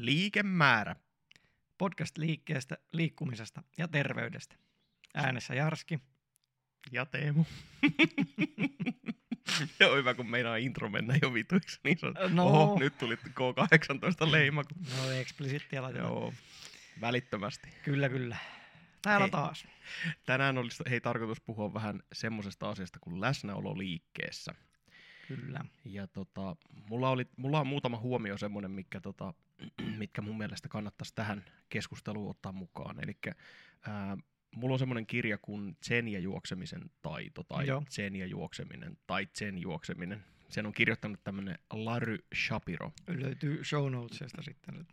Liikemäärä. Podcast liikkeestä, liikkumisesta ja terveydestä. Äänessä Jarski. Ja Teemu. Joo, hyvä, kun meinaa intro mennä jo vituiksi. Niin se on, No. oho, nyt tuli K18 leima. kun- No eksplisittiä laitetaan. Joo, välittömästi. Kyllä, kyllä. Täällä Hei. taas. Tänään olisi hei, tarkoitus puhua vähän semmoisesta asiasta kuin läsnäolo liikkeessä. Kyllä. Ja tota, mulla, oli, mulla on muutama huomio semmoinen, mikä, tota, mitkä mun mielestä kannattaisi tähän keskusteluun ottaa mukaan. Eli mulla on semmoinen kirja kuin Zen ja juoksemisen taito, tai Joo. Zen ja juokseminen, tai Zen juokseminen. Sen on kirjoittanut tämmöinen Larry Shapiro. Löytyy show notesista sitten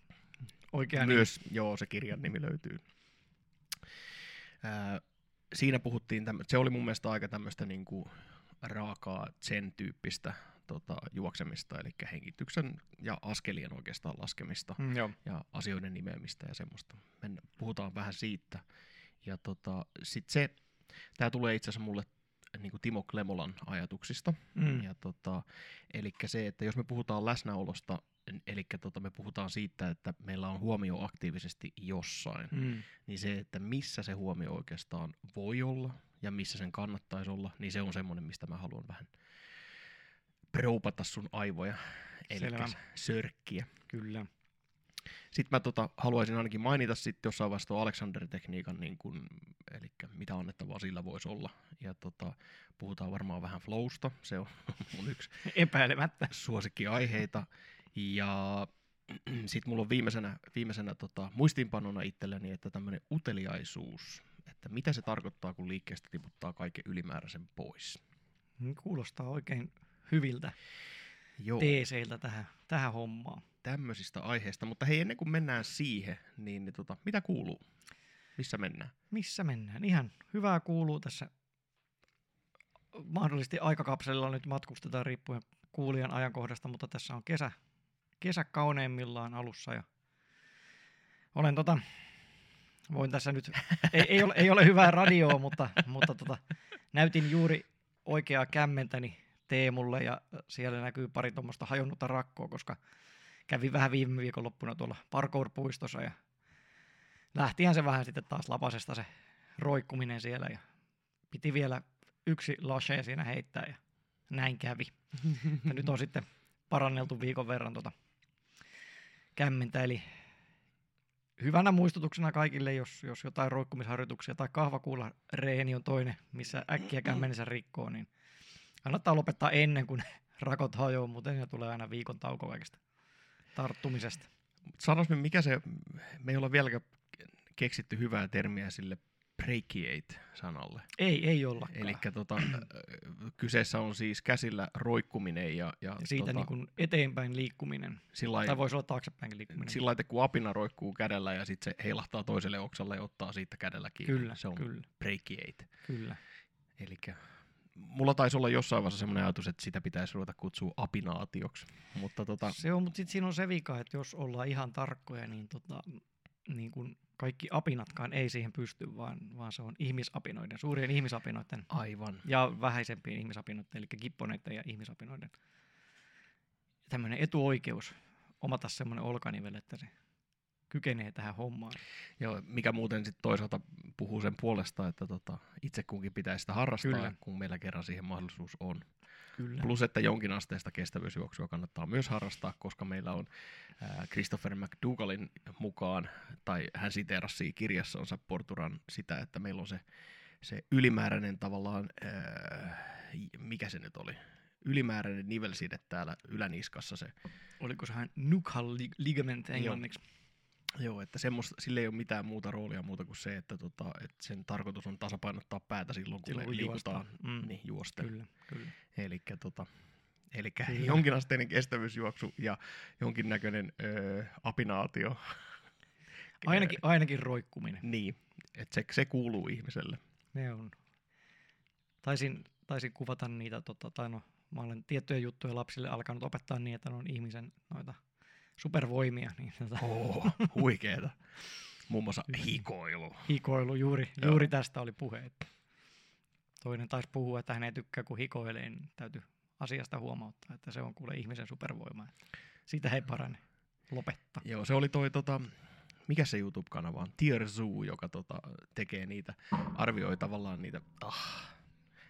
oikea nimi. Myös, joo, se kirjan nimi löytyy. Ää, siinä puhuttiin, tämmö, se oli mun mielestä aika tämmöistä niinku raakaa sen-tyyppistä tota, juoksemista, eli hengityksen ja askelien oikeastaan laskemista Mm, joo. ja asioiden nimeämistä ja semmoista. Men puhutaan vähän siitä. Ja tota, sit se, tämä tulee itse asiassa mulle niin kuin Timo Klemolan ajatuksista. Mm. Ja tota, eli se, että jos me puhutaan läsnäolosta, eli tota, me puhutaan siitä, että meillä on huomio aktiivisesti jossain, Mm. niin se, että missä se huomio oikeastaan voi olla ja missä sen kannattaisi olla, niin se on semmoinen, mistä mä haluan vähän proupata sun aivoja, eli sörkkiä. Kyllä. Sitten mä tota, haluaisin ainakin mainita sitten jossain vaiheessa tuon Alexander-tekniikan, niin kun, eli mitä annettavaa sillä voisi olla. Ja tota, puhutaan varmaan vähän flowsta, se on mun yksi Epäilemättä. suosikkiaiheita. Ja sitten mulla on viimeisenä, viimeisenä tota, muistiinpanona itselleni, että tämmöinen uteliaisuus, että mitä se tarkoittaa, kun liikkeestä tiputtaa kaiken ylimääräisen pois. Mm, Kuulostaa oikein hyviltä Joo, teeseiltä tähän, tähän hommaan. tämmöisistä aiheista. Mutta hei, ennen kuin mennään siihen, niin, niin tota, mitä kuuluu? Missä mennään? Missä mennään? Ihan hyvää kuuluu tässä. Mahdollisesti aikakapselilla nyt matkustetaan riippuen kuulijan ajankohdasta, mutta tässä on kesä, kesä kauneimmillaan alussa ja olen tota, voin tässä nyt, ei, ei, ole, ei ole hyvää radioa, mutta, mutta tota, näytin juuri oikeaa kämmentäni Teemulle ja siellä näkyy pari tuommoista hajonnutta rakkoa, koska kävin vähän viime viikonloppuna tuolla parkour-puistossa ja lähtihän se vähän sitten taas lapasesta se roikkuminen siellä ja piti vielä yksi lashe siinä heittää ja näin kävi. Ja nyt on sitten paranneltu viikon verran tota kämmentä, eli hyvänä muistutuksena kaikille, jos, jos jotain roikkumisharjoituksia tai kahvakuulla reeni on toinen, missä äkkiä kämmenensä rikkoo, niin kannattaa lopettaa ennen kuin rakot hajoaa, muuten se tulee aina viikon tauko kaikesta tarttumisesta. Sanois mikä se, me ei olla vieläkään keksitty hyvää termiä sille breakiate-sanalle. Ei, ei olla. Eli tota, kyseessä on siis käsillä roikkuminen ja, ja, Ja siitä tota, niin kuin eteenpäin liikkuminen. sillä Tai voisi olla taaksepäin liikkuminen. sillä lailla, kun apina roikkuu kädellä ja sitten se heilahtaa toiselle oksalle ja ottaa siitä kädellä kiinni. Kyllä, se on kyllä, breakiate. kyllä. Eli mulla taisi olla jossain vaiheessa semmoinen ajatus, että sitä pitäisi ruveta kutsua apinaatioksi. Mutta tota, Se on, mutta sitten siinä on se vika, että jos ollaan ihan tarkkoja, niin, tota, niin kuin kaikki apinatkaan ei siihen pysty, vaan, vaan se on ihmisapinoiden, suurien ihmisapinoiden aivan. ja vähäisempien ihmisapinoiden, eli kipponeiden ja ihmisapinoiden tämmöinen etuoikeus omata semmoinen olkanivel, että se kykenee tähän hommaan. Joo, mikä muuten sitten toisaalta puhuu sen puolesta, että tota, itse kunkin pitäisi sitä harrastaa, Kyllä. kun meillä kerran siihen mahdollisuus on. Kyllä. Plus, että jonkin asteesta kestävyysjuoksua kannattaa myös harrastaa, koska meillä on Christopher McDougallin mukaan, tai hän siteerasi kirjassansa Porturan sitä, että meillä on se, se ylimääräinen tavallaan, ää, mikä se nyt oli, ylimääräinen nivelside täällä yläniskassa se. Oliko sehän nuchal lig- ligament englanniksi? Joo, että semmoista, sillä ei ole mitään muuta roolia muuta kuin se, että, tota, että sen tarkoitus on tasapainottaa päätä silloin, kun Silloin, liikutaan juostaan. Mm. niin, juosten. Kyllä, kyllä. Eli tota, elikkä Kyllä. jonkinasteinen kestävyysjuoksu ja jonkinnäköinen öö, apinaatio. Ainakin, ainakin roikkuminen. Niin, että se, se kuuluu ihmiselle. Ne on. Taisin, taisin kuvata niitä, tota, tai no, mä olen tiettyjä juttuja lapsille alkanut opettaa niin, että ne on ihmisen noita supervoimia, niin tota, Oo, huikeeta. Muun muassa hikoilu. hikoilu, juuri, Joo. juuri tästä oli puhe. Että toinen taisi puhua, että hän ei tykkää kun hikoilee, niin täytyy asiasta huomauttaa, että se on kuule ihmisen supervoima. Että siitä he parane. lopettaa. Joo, se oli toi tota, mikä se YouTube-kanava on? Tier Zoo, joka tota, tekee niitä, arvioi tavallaan niitä ah,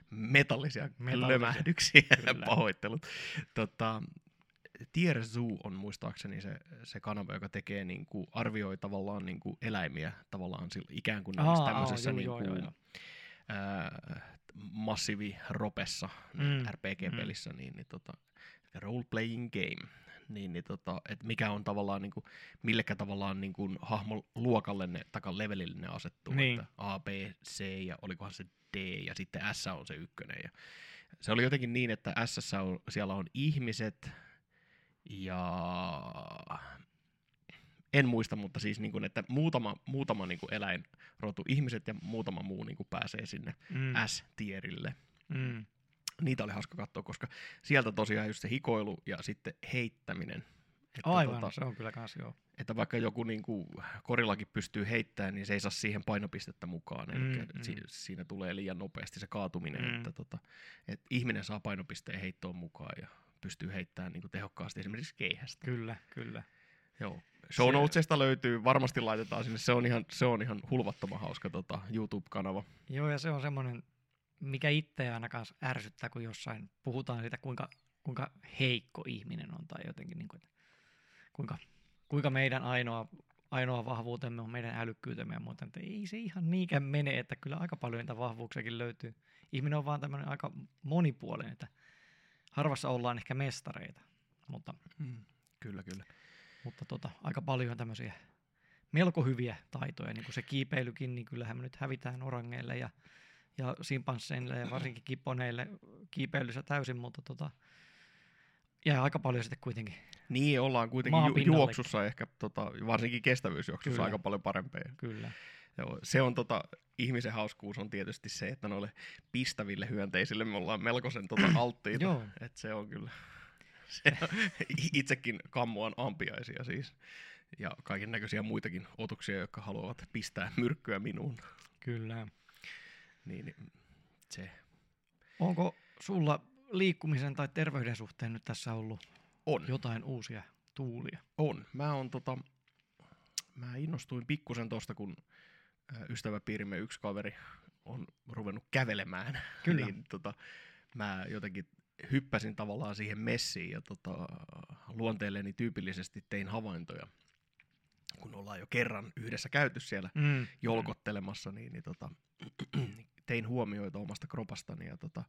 metallisia, Metallisia, lömähdyksiä, kyllä. pahoittelut. Tota, Tier Zoo on muistaakseni se, se kanava, joka tekee niin kuin, arvioi tavallaan niin kuin eläimiä tavallaan sillä, ikään kuin Aa, tämmöisessä niin kuin, joo, joo. ää, massiivi-ropessa Mm, mm. RPG-pelissä, niin, niin tota, role-playing game, niin, niin tota, että mikä on tavallaan, niin kuin, millekä tavallaan niin kuin, hahmon luokalle ne, takan levelille ne asettuu, Niin. että A, B, C ja olikohan se D ja sitten S on se ykkönen. Ja se oli jotenkin niin, että S on, siellä on ihmiset ja en muista, mutta siis niin kuin, että muutama, muutama niin kuin eläinrotu, ihmiset ja muutama muu niin kuin pääsee sinne Mm, S-tierille. mm. Niitä oli hauska katsoa, koska sieltä tosiaan just se hikoilu ja sitten heittäminen. Että, Aivan, tota, se on kyllä kans joo. että vaikka joku niin kuin korillakin pystyy heittämään, niin se ei saa siihen painopistettä mukaan. Eli Mm, mm, si- mm. siinä tulee liian nopeasti se kaatuminen, Mm. mm. että, tota, että ihminen saa painopisteen heittoon mukaan ja pystyy heittämään niin kuin tehokkaasti esimerkiksi keihästä. Kyllä, kyllä. Joo. Show Se- notesista löytyy, varmasti laitetaan sinne, se on ihan, se on ihan hulvattoman hauska tota, YouTube-kanava. Joo, ja se on semmoinen, mikä itseä aina kanssa ärsyttää, kun jossain puhutaan siitä, kuinka, kuinka heikko ihminen on, tai jotenkin, niin kuin, että kuinka, kuinka meidän ainoa, ainoa vahvuutemme on meidän älykkyytemme ja muuta. Että ei se ihan niinkään mene, että kyllä aika paljon niitä vahvuuksiakin löytyy. Ihminen on vaan tämmöinen aika monipuolinen, että harvassa ollaan ehkä mestareita, mutta, Mm. Kyllä, kyllä. mutta tota, aika paljon tämmöisiä melko hyviä taitoja, niin kuin se kiipeilykin, niin kyllähän me nyt hävitään orangeille ja, ja simpansseille ja varsinkin kiponeille kiipeilyssä täysin, mutta tota, jää aika paljon sitten kuitenkin. Niin, ollaan kuitenkin ju- juoksussa ehkä, tota, varsinkin kestävyysjuoksussa Kyllä. aika paljon parempia. Kyllä. Joo, se on tota, ihmisen hauskuus on tietysti se, että noille pistäville hyönteisille me ollaan melkoisen tota, alttiita. Joo. Et se on kyllä, se, itsekin kammoan ampiaisia siis. Ja kaiken näköisiä muitakin otuksia, jotka haluavat pistää myrkkyä minuun. Kyllä. Niin, niin se Onko sulla liikkumisen tai terveyden suhteen nyt tässä ollut on. jotain uusia tuulia? On. Mä on tota, mä innostuin pikkusen tosta, kun ystäväpiirimme yksi kaveri on ruvennut kävelemään. Kyllä. niin tota, mä jotenkin hyppäsin tavallaan siihen messiin ja tota, luonteelleni tyypillisesti tein havaintoja. Kun ollaan jo kerran yhdessä käyty siellä Mm. jolkottelemassa, niin, niin tota, tein huomioita omasta kropastani. Ja, tota,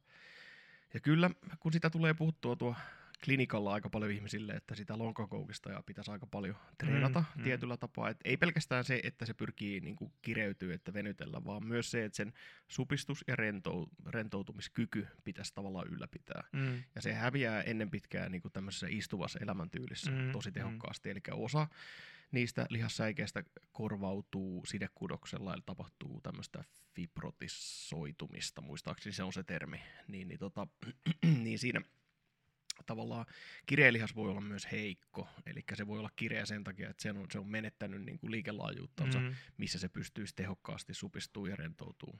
ja kyllä, kun sitä tulee puhuttua tuo klinikalla aika paljon ihmisille, että sitä lonkakoukista ja pitäisi aika paljon treenata Mm, mm, mm. tietyllä tapaa. Et ei pelkästään se, että se pyrkii niin kuin, kireytyä, että venytellä, vaan myös se, että sen supistus- ja rentou, rentoutumiskyky pitäisi tavallaan ylläpitää. Mm. Ja se häviää ennen pitkää niin kuin tämmöisessä istuvassa elämäntyylissä Mm, mm, tosi mm. tehokkaasti. Eli osa niistä lihassäikeistä korvautuu sidekudoksella, eli tapahtuu tämmöistä fibrotisoitumista, muistaakseni se on se termi. Niin, niin, tota, niin siinä tavallaan kireelihas voi olla myös heikko, eli se voi olla kireä sen takia, että se on, se on menettänyt niin kuin liikelaajuuttansa Mm. missä se pystyisi tehokkaasti supistuu ja rentoutuu.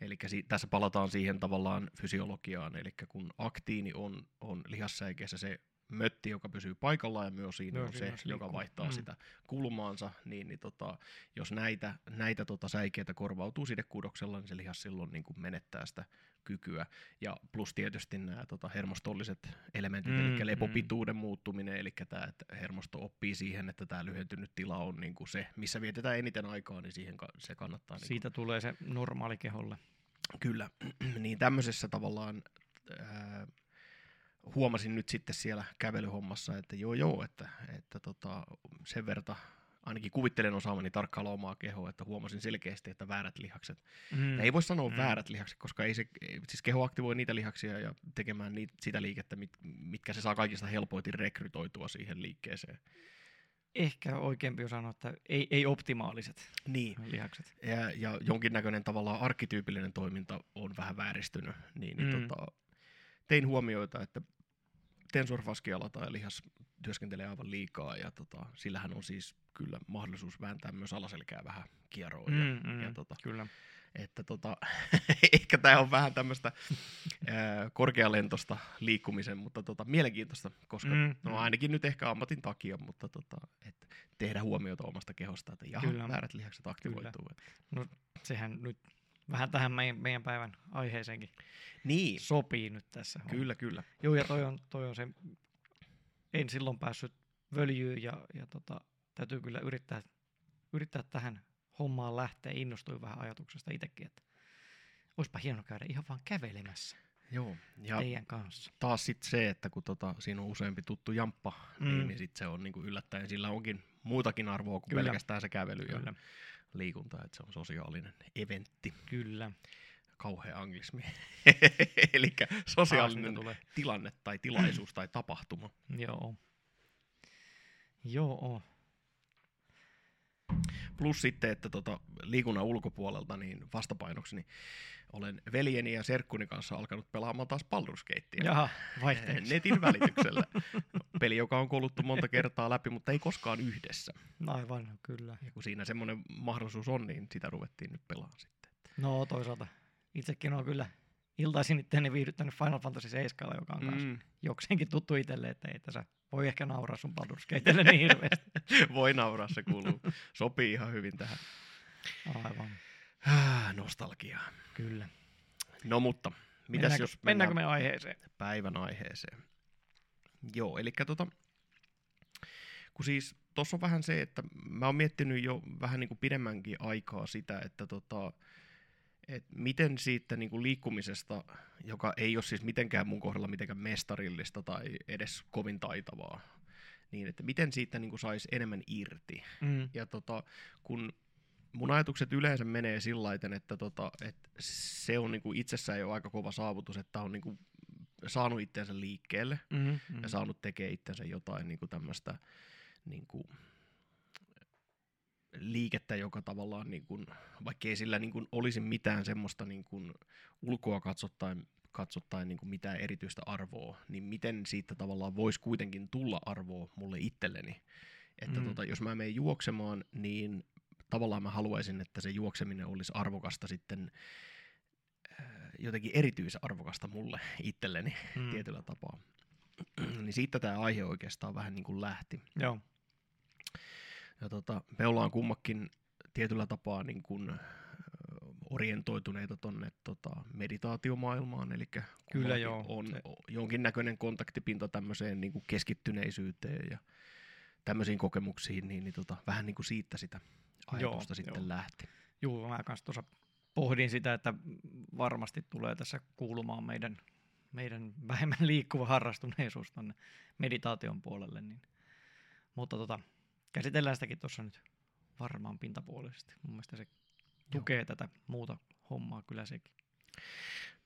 Eli si- tässä palataan siihen tavallaan fysiologiaan, eli kun aktiini on, on lihassäikeessä se mötti, joka pysyy paikallaan ja myös siinä Joo, on se, joka vaihtaa Mm. sitä kulmaansa, niin, niin tota, jos näitä, näitä tota säikeitä korvautuu sidekudoksella, niin se lihas silloin niin kuin menettää sitä kykyä. Ja plus tietysti nämä tota, hermostolliset elementit, Mm, mm, eli mm. lepopituuden muuttuminen, eli tämä, että hermosto oppii siihen, että tämä lyhentynyt tila on niin kuin se, missä vietetään eniten aikaa, niin siihen ka- se kannattaa. Niin Siitä tulee se normaali keholle. Kyllä, niin tämmöisessä tavallaan ää, huomasin nyt sitten siellä kävelyhommassa, että joo joo, että, että tota, sen verta ainakin kuvittelen osaamani tarkkailla omaa kehoa, että huomasin selkeästi, että väärät lihakset. Mm. Ja ei voi sanoa Mm. väärät lihakset, koska ei se, siis keho aktivoi niitä lihaksia ja tekemään niitä, sitä liikettä, mit, mitkä se saa kaikista helpoiten rekrytoitua siihen liikkeeseen. Ehkä oikeampi on sanoa, että ei, ei optimaaliset Niin, lihakset. ja, ja jonkinnäköinen tavallaan arkkityypillinen toiminta on vähän vääristynyt, niin, niin Mm. tota, tein huomioita, että tensor fasciala tai lihas työskentelee aivan liikaa ja tota, sillähän on siis kyllä mahdollisuus vääntää myös alaselkää vähän kieroon. Ja, Mm, mm, ja tota, Kyllä. että tota, ehkä tämä on vähän tämmöistä korkealentosta liikkumisen, mutta tota, mielenkiintoista, koska mm, no ainakin nyt ehkä ammatin takia, mutta tota, et tehdä huomiota omasta kehosta, että jaha, Kyllä. väärät lihakset aktivoituu. Kyllä. No sehän nyt vähän tähän meidän, meidän päivän aiheeseenkin niin. sopii nyt tässä. Kyllä, kyllä. Joo, ja toi on, toi on se, en silloin päässyt völjyyn ja, ja tota, täytyy kyllä yrittää, yrittää tähän hommaan lähteä. Innostuin vähän ajatuksesta itsekin, että olisipa hieno käydä ihan vaan kävelemässä. Joo, ja teidän kanssa. taas sitten se, että kun tota, siinä on useampi tuttu jamppa, niin, mm. niin, niin sitten se on niinku yllättäen, sillä onkin muutakin arvoa kuin Kyllä. pelkästään se kävely Kyllä. ja liikunta, että se on sosiaalinen eventti. Kyllä. Kauhea anglismi. Eli sosiaalinen tilanne tai tilaisuus tai tapahtuma. Joo. Joo. Plus sitten, että tota, liikunnan ulkopuolelta niin vastapainoksi niin olen veljeni ja serkkuni kanssa alkanut pelaamaan taas Baldur's Gatea. Jaha, vaihteeksi. Netin välityksellä. Peli, joka on kouluttu monta kertaa läpi, mutta ei koskaan yhdessä. Aivan, kyllä. Ja kun siinä semmoinen mahdollisuus on, niin sitä ruvettiin nyt pelaamaan sitten. No toisaalta itsekin on kyllä iltaisin itseäni viihdyttänyt Final Fantasy 7, joka on mm. jokseenkin tuttu itselle, että ei tässä voi ehkä nauraa sun Baldur's Gateille niin hirveästi. voi nauraa, se kuuluu. Sopii ihan hyvin tähän. Aivan. Ah, nostalgiaa. Kyllä. No mutta, mitäs mennäänkö, jos mennään... Mennäänkö me aiheeseen? Päivän aiheeseen. Joo, eli tota, kun siis tuossa on vähän se, että mä oon miettinyt jo vähän niin kuin pidemmänkin aikaa sitä, että tota, et miten siitä niin kuin liikkumisesta, joka ei ole siis mitenkään mun kohdalla mitenkään mestarillista tai edes kovin taitavaa, niin että miten siitä niin kuin saisi enemmän irti. Mm. Ja tota, kun mun ajatukset yleensä menee sillä että, tota, että se on niin kuin itsessään jo aika kova saavutus, että on niin kuin saanut itsensä liikkeelle mm-hmm, ja saanut tekemään itsensä jotain niin kuin tämmöistä niin kuin, liikettä, joka tavallaan, niin kuin, vaikka ei sillä niin kuin, olisi mitään semmoista niin kuin, ulkoa katsottaen, katsottaen niin kuin mitään erityistä arvoa, niin miten siitä tavallaan voisi kuitenkin tulla arvoa mulle itselleni. Että mm. tota, jos mä menen juoksemaan, niin tavallaan mä haluaisin, että se juokseminen olisi arvokasta sitten äh, jotenkin erityisarvokasta mulle itselleni mm. tietyllä tapaa. niin siitä tämä aihe oikeastaan vähän niin kuin lähti. Joo. Ja tota, me ollaan kummakin tietyllä tapaa niin kuin orientoituneita tuonne tota, meditaatiomaailmaan, eli Kyllä joo, on se... jonkinnäköinen kontaktipinta tämmöiseen niin kuin keskittyneisyyteen ja tämmöisiin kokemuksiin, niin, niin tota, vähän niin kuin siitä sitä ajatusta joo, sitten joo. lähti. Joo, mä kanssa tuossa pohdin sitä, että varmasti tulee tässä kuulumaan meidän, meidän vähemmän liikkuva harrastuneisuus tuonne meditaation puolelle. Niin. Mutta tota, käsitellään sitäkin tuossa nyt varmaan pintapuolisesti. Mun mielestä se tukee Joo. tätä muuta hommaa kyllä sekin.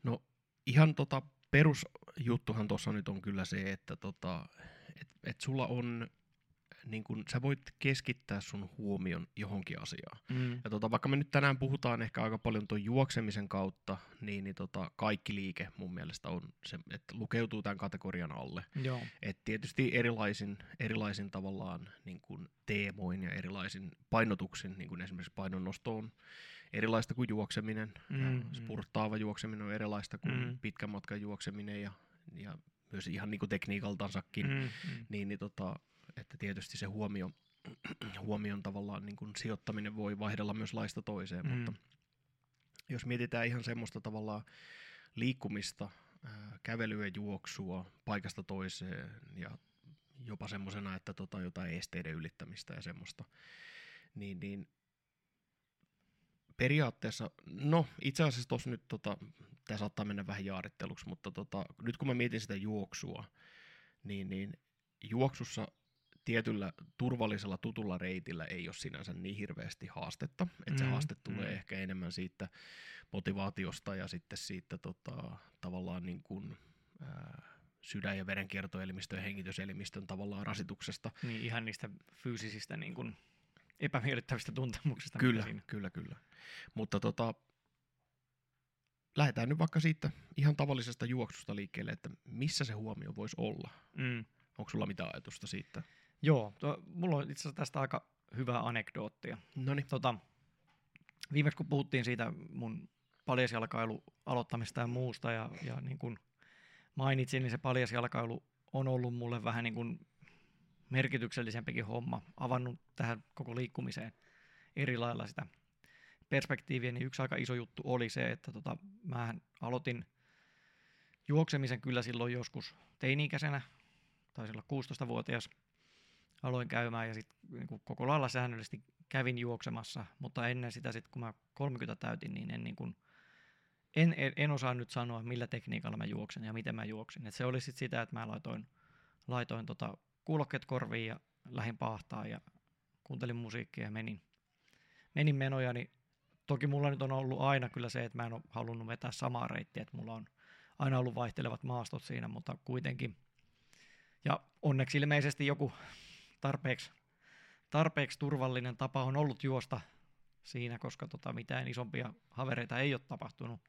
No ihan tota perusjuttuhan tuossa nyt on kyllä se, että tota, et, et sulla on niin kun, sä voit keskittää sun huomion johonkin asiaan. Mm. Ja tota, vaikka me nyt tänään puhutaan ehkä aika paljon tuon juoksemisen kautta, niin, niin tota, kaikki liike mun mielestä on se, että lukeutuu tämän kategorian alle. Joo. Et tietysti erilaisin, erilaisin tavallaan niin kun teemoin ja erilaisin painotuksin, niin kuin esimerkiksi painonnosto on erilaista kuin juokseminen. Mm, ja mm. spurttaava juokseminen on erilaista kuin mm. pitkän matkan juokseminen ja, ja myös ihan niin kuin tekniikaltansakin. Mm, mm. Niin, niin tota, että tietysti se huomio, huomion tavallaan niin kuin sijoittaminen voi vaihdella myös laista toiseen, mm. mutta jos mietitään ihan semmoista tavallaan liikkumista, kävelyä, juoksua paikasta toiseen ja jopa semmoisena, että tota, jotain esteiden ylittämistä ja semmoista, niin, niin periaatteessa, no itse asiassa tuossa nyt, tota, tämä saattaa mennä vähän jaaritteluksi, mutta tota, nyt kun mä mietin sitä juoksua, niin, niin juoksussa tietyllä turvallisella tutulla reitillä ei ole sinänsä niin hirveästi haastetta. Että se mm, haaste tulee mm. ehkä enemmän siitä motivaatiosta ja sitten siitä tota, tavallaan niin kuin, ää, sydän- ja verenkiertoelimistön ja hengityselimistön tavallaan rasituksesta. Niin ihan niistä fyysisistä niin kuin epämiellyttävistä tuntemuksista. Kyllä, kyllä, kyllä. Mutta tota, lähdetään nyt vaikka siitä ihan tavallisesta juoksusta liikkeelle, että missä se huomio voisi olla. Mm. Onko sulla mitään ajatusta siitä? Joo, to, mulla on itse asiassa tästä aika hyvää anekdoottia. Noniin. Tota, viimeksi kun puhuttiin siitä mun paljasjalkailu aloittamista ja muusta ja, ja niin kuin mainitsin, niin se paljasjalkailu on ollut mulle vähän niin kuin merkityksellisempikin homma, avannut tähän koko liikkumiseen eri lailla sitä perspektiiviä, niin yksi aika iso juttu oli se, että tota, mä aloitin juoksemisen kyllä silloin joskus teini-ikäisenä, tai silloin 16-vuotias, aloin käymään ja sitten niin koko lailla säännöllisesti kävin juoksemassa, mutta ennen sitä sitten kun mä 30 täytin, niin en, niin kuin, en, en, en osaa nyt sanoa, millä tekniikalla mä juoksen ja miten mä juoksin. Et se oli sitten sitä, että mä laitoin, laitoin tota kuulokkeet korviin ja lähin paahtaa ja kuuntelin musiikkia ja menin, menin menojani. Toki mulla nyt on ollut aina kyllä se, että mä en ole halunnut vetää samaa reittiä, että mulla on aina ollut vaihtelevat maastot siinä, mutta kuitenkin. Ja onneksi ilmeisesti joku tarpeeksi, tarpeeksi turvallinen tapa on ollut juosta siinä, koska tota, mitään isompia havereita ei ole tapahtunut.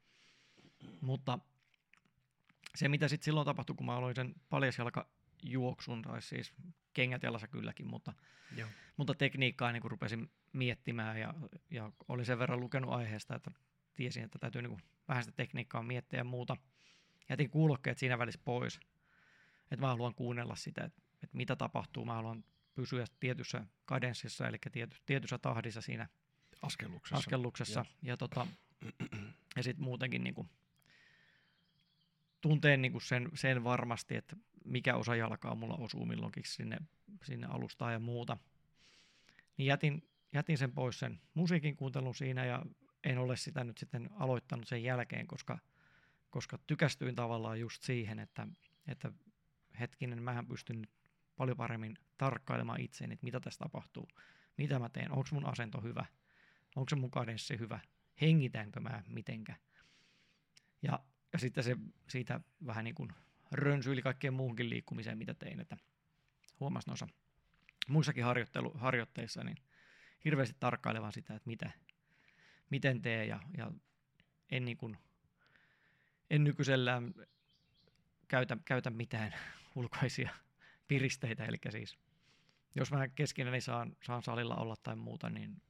Mutta se, mitä sitten silloin tapahtui, kun mä aloin sen paljasjalkajuoksun, tai siis kengät jalassa kylläkin, mutta, Joo. mutta tekniikkaa niin rupesin miettimään ja, ja olin sen verran lukenut aiheesta, että tiesin, että täytyy niin vähän sitä tekniikkaa miettiä ja muuta. Jätin kuulokkeet siinä välissä pois, että mä haluan kuunnella sitä, että, että mitä tapahtuu. Mä haluan pysyä tietyssä kadenssissa, eli tiety, tietyssä tahdissa siinä askelluksessa. askelluksessa. Ja, ja, tota, ja sitten muutenkin niin kuin, tunteen niin kuin sen, sen varmasti, että mikä osa jalkaa mulla osuu milloinkin sinne, sinne alustaan ja muuta. Niin jätin, jätin sen pois sen musiikin kuuntelun siinä ja en ole sitä nyt sitten aloittanut sen jälkeen, koska, koska tykästyin tavallaan just siihen, että, että hetkinen, mähän pystyn nyt paljon paremmin tarkkailemaan itseäni, että mitä tässä tapahtuu, mitä mä teen, onko mun asento hyvä, onko se mun kadenssi hyvä, hengitänkö mä mitenkä. Ja, ja sitten se siitä vähän niin kuin rönsyili kaikkeen muuhunkin liikkumiseen, mitä tein, että huomasin noissa muissakin harjoittelu, harjoitteissa, niin hirveästi tarkkailevan sitä, että mitä, miten tee ja, ja en, niin kuin, en nykyisellään käytä, käytä mitään ulkoisia piristeitä, eli siis jos mä keskenäni saan, saan salilla olla tai muuta, niin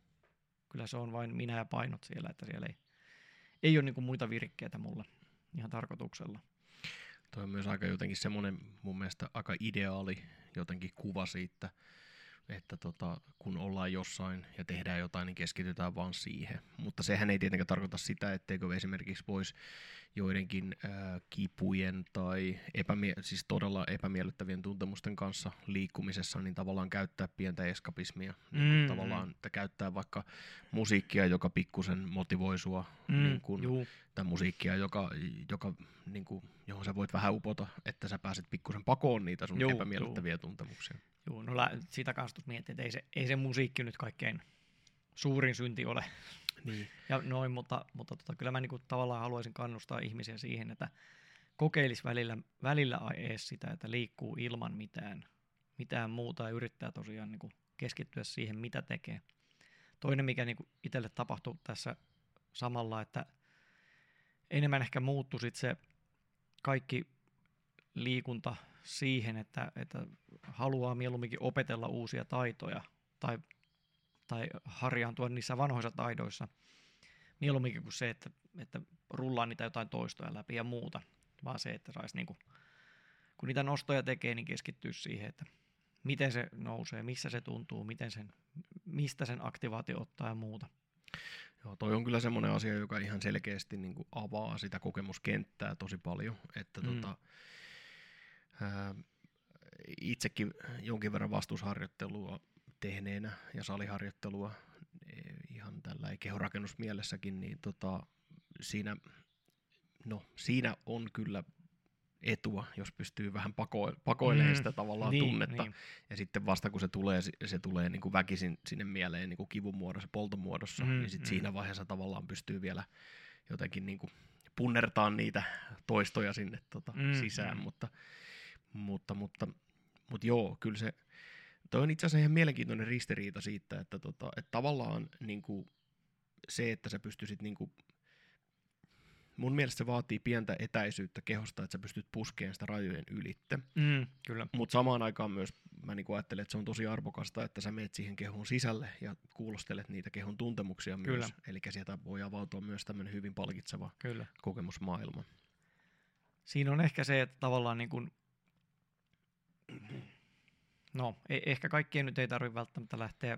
kyllä se on vain minä ja painot siellä, että siellä ei, ei ole niin muita virikkeitä mulla ihan tarkoituksella. Tuo on myös aika jotenkin semmoinen mun mielestä aika ideaali jotenkin kuva siitä, että tota, kun ollaan jossain ja tehdään jotain, niin keskitytään vaan siihen. Mutta sehän ei tietenkään tarkoita sitä, etteikö esimerkiksi voisi joidenkin äh, kipujen tai epämie- siis todella epämiellyttävien tuntemusten kanssa liikkumisessa, niin tavallaan käyttää pientä eskapismia. Niin mm, niin tavallaan, että käyttää vaikka musiikkia, joka pikkusen motivoi sua, mm, niin kuin, tai musiikkia, joka, joka, niin kuin, johon sä voit vähän upota, että sä pääset pikkusen pakoon niitä sun juu, epämiellyttäviä juu. tuntemuksia. Joo, no sitä kanssa miettii, että ei se, ei se musiikki nyt kaikkein suurin synti ole. Niin. Ja noin, mutta, mutta tota, kyllä mä niinku tavallaan haluaisin kannustaa ihmisiä siihen, että kokeilis välillä, välillä ees sitä, että liikkuu ilman mitään, mitään muuta ja yrittää tosiaan niinku keskittyä siihen, mitä tekee. Toinen, mikä niinku itselle tapahtui tässä samalla, että enemmän ehkä muuttui sit se kaikki liikunta siihen, että, että haluaa mieluumminkin opetella uusia taitoja tai, tai harjaantua niissä vanhoissa taidoissa mieluumminkin kuin se, että, että rullaa niitä jotain toistoja läpi ja muuta, vaan se, että saisi niinku, kun niitä nostoja tekee, niin keskittyy siihen, että miten se nousee, missä se tuntuu, miten sen, mistä sen aktivaatio ottaa ja muuta. Joo, toi on kyllä semmoinen asia, joka ihan selkeästi niin kuin avaa sitä kokemuskenttää tosi paljon, että mm. tota, ää, itsekin jonkin verran vastuusharjoittelua tehneenä ja saliharjoittelua e, ihan tällä kehorakennusmielessäkin, niin tota, siinä, no, siinä on kyllä etua, jos pystyy vähän pako- pakoilemaan mm, sitä tavallaan niin, tunnetta. Niin. Ja sitten vasta kun se tulee, se tulee niin kuin väkisin sinne mieleen niin kuin kivun muodossa, polton muodossa, mm, niin sitten mm. siinä vaiheessa tavallaan pystyy vielä jotenkin niin kuin punnertaa niitä toistoja sinne tota, mm, sisään. Mm. Mutta, mutta, mutta, mutta joo, kyllä se, toi on itse asiassa ihan mielenkiintoinen ristiriita siitä, että, tota, että tavallaan niin kuin se, että sä pystyisit niin kuin mun mielestä se vaatii pientä etäisyyttä kehosta, että sä pystyt puskemaan sitä rajojen ylitte. Mm, kyllä. Mutta samaan aikaan myös mä niin ajattelen, että se on tosi arvokasta, että sä meet siihen kehon sisälle ja kuulostelet niitä kehon tuntemuksia Kyllä. myös. Eli sieltä voi avautua myös tämmöinen hyvin palkitseva Kyllä. kokemusmaailma. Siinä on ehkä se, että tavallaan niin kuin, no ei, ehkä kaikkien nyt ei tarvitse välttämättä lähteä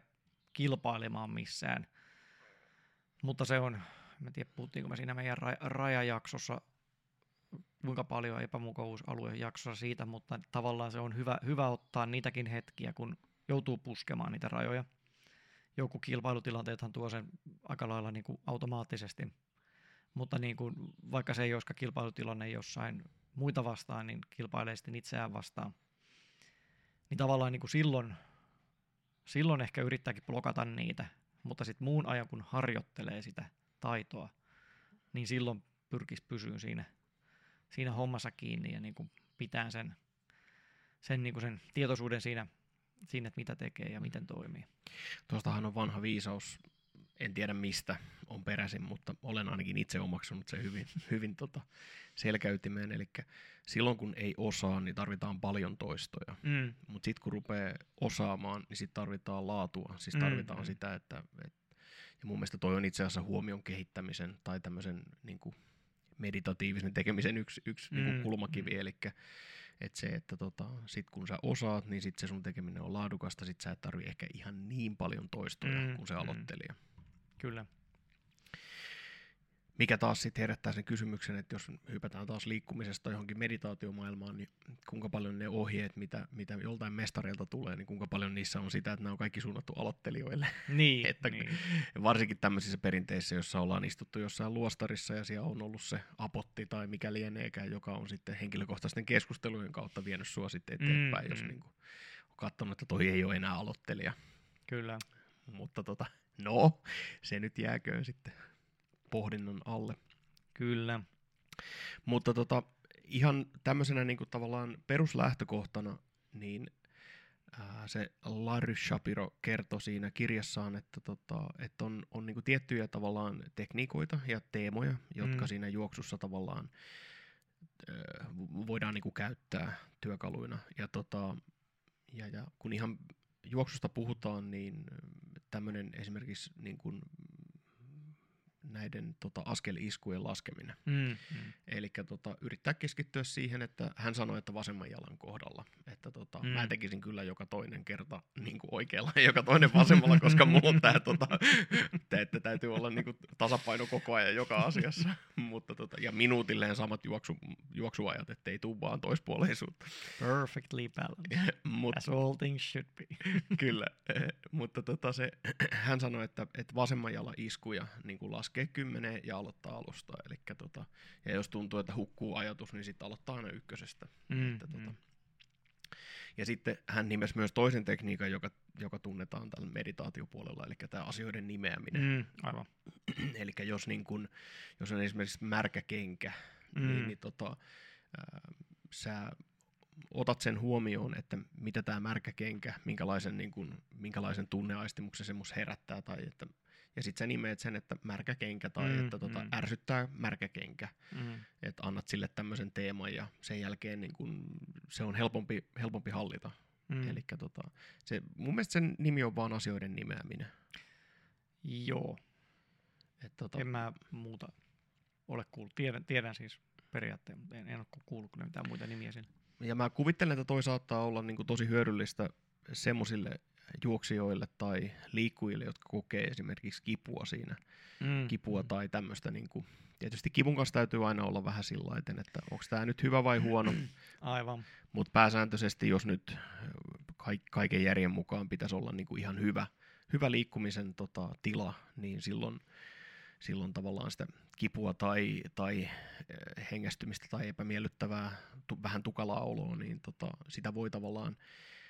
kilpailemaan missään, mutta se on, mä tiedä puhuttiinko me siinä meidän ra- rajajaksossa kuinka paljon epämukavuusalueen jaksossa siitä, mutta tavallaan se on hyvä, hyvä ottaa niitäkin hetkiä, kun joutuu puskemaan niitä rajoja. Joku kilpailutilanteethan tuo sen aika lailla niin kuin automaattisesti, mutta niin kuin, vaikka se ei olisikaan kilpailutilanne jossain muita vastaan, niin kilpailee sitten itseään vastaan. Niin tavallaan niin kuin silloin, silloin ehkä yrittääkin blokata niitä, mutta sitten muun ajan kun harjoittelee sitä taitoa, niin silloin pyrkisi pysyä siinä, siinä hommassa kiinni ja niin kuin pitää sen, sen, niin kuin sen tietoisuuden siinä, siinä, että mitä tekee ja miten toimii. Tuostahan on vanha viisaus, en tiedä mistä on peräisin, mutta olen ainakin itse omaksunut se hyvin, hyvin tota selkäytimeen. Eli silloin kun ei osaa, niin tarvitaan paljon toistoja. Mm. Mutta sitten kun rupeaa osaamaan, niin sitten tarvitaan laatua. Siis Mm, tarvitaan mm. sitä, että... Et, ja mun mielestä toi on itse asiassa huomion kehittämisen tai tämmöisen niin meditatiivisen tekemisen yksi, yksi mm, Mm, niin kulmakivi. Eli et se, että tota, sit kun sä osaat, niin sit se sun tekeminen on laadukasta. Sit sä et tarvi ehkä ihan niin paljon toistoja Mm, kuin se mm. Kyllä. Mikä taas sitten herättää sen kysymyksen, että jos hypätään taas liikkumisesta johonkin meditaatiomaailmaan, niin kuinka paljon ne ohjeet, mitä, mitä joltain mestareilta tulee, niin kuinka paljon niissä on sitä, että nämä on kaikki suunnattu aloittelijoille. Niin, Että- niin. Varsinkin tämmöisissä perinteissä, jossa ollaan istuttu jossain luostarissa ja siellä on ollut se apotti tai mikä lieneekään, joka on sitten henkilökohtaisten keskustelujen kautta vienyt sua sitten eteenpäin, Mm, jos mm. niin kuin, on katsonut, että toi ei ole enää aloittelija. Kyllä. Mutta tota, no, se nyt jääköön sitten pohdinnon alle. Kyllä. Mutta tota, ihan tämmöisenä niin kuin tavallaan peruslähtökohtana, niin ää, se Larry Shapiro kertoi siinä kirjassaan, että, tota, että on, on niin kuin tiettyjä tavallaan tekniikoita ja teemoja, jotka Mm. siinä juoksussa tavallaan ää, voidaan niin kuin käyttää työkaluina. Ja, tota, ja, ja kun ihan juoksusta puhutaan, niin tämmöinen esimerkiksi niin kuin näiden tota, askeliskujen laskeminen. Mm, mm. Eli tota, yrittää keskittyä siihen, että hän sanoi, että vasemman jalan kohdalla. Että tota, Mm. mä tekisin kyllä joka toinen kerta niin kuin oikealla ja joka toinen vasemmalla, koska mulla on tämä, tota, tää, että täytyy olla niin kuin, tasapaino koko ajan joka asiassa. Mutta tota, ja minuutilleen samat juoksu, juoksuajat, ettei tuu vaan toispuoleisuutta. Perfectly balanced. Mutta As all things should be. Kyllä, eh, mutta tota se, hän sanoi, että, että vasemman jalan iskuja niin kuin laskee kymmeneen ja aloittaa alusta. Eli tota, ja jos tuntuu, että hukkuu ajatus, niin sitten aloittaa aina ykkösestä. Mm, Että, tota. mm. Ja sitten hän nimesi myös toisen tekniikan, joka, joka tunnetaan tällä meditaatiopuolella, eli tämä asioiden nimeäminen. Mm, aivan. eli jos, niin kun, jos on esimerkiksi märkä kenkä, mm. Niin, niin tota, ää, sä otat sen huomioon, että mitä tämä märkä kenkä, minkälaisen, niin kun, minkälaisen tunneaistimuksen se herättää, tai että, ja sitten sä nimeet sen, että märkä kenkä, tai Mm, että tota, mm. ärsyttää märkä kenkä, Mm. että annat sille tämmöisen teeman, ja sen jälkeen niin kun, se on helpompi, helpompi hallita. Mm. Mm. Eli tota, se, mun mielestä sen nimi on vaan asioiden nimeäminen. Joo, Et, tota, en mä muuta ole kuullut. Tiedän, tiedän siis periaatteen, mutta en, en ole kuullut kyllä mitään muita nimiä siinä. Ja mä kuvittelen, että toi saattaa olla niin kuin tosi hyödyllistä semmoisille juoksijoille tai liikkujille, jotka kokee esimerkiksi kipua siinä. Mm. Kipua tai tämmöistä. Niin kuin, tietysti kivun kanssa täytyy aina olla vähän sillä lailla, että onko tämä nyt hyvä vai huono. Aivan. Mutta pääsääntöisesti, jos nyt kaik- kaiken järjen mukaan pitäisi olla niin kuin ihan hyvä, hyvä liikkumisen tota, tila, niin silloin, silloin tavallaan sitä kipua tai, tai eh, hengästymistä tai epämiellyttävää, tu- vähän tukalaa oloa, niin tota, sitä voi tavallaan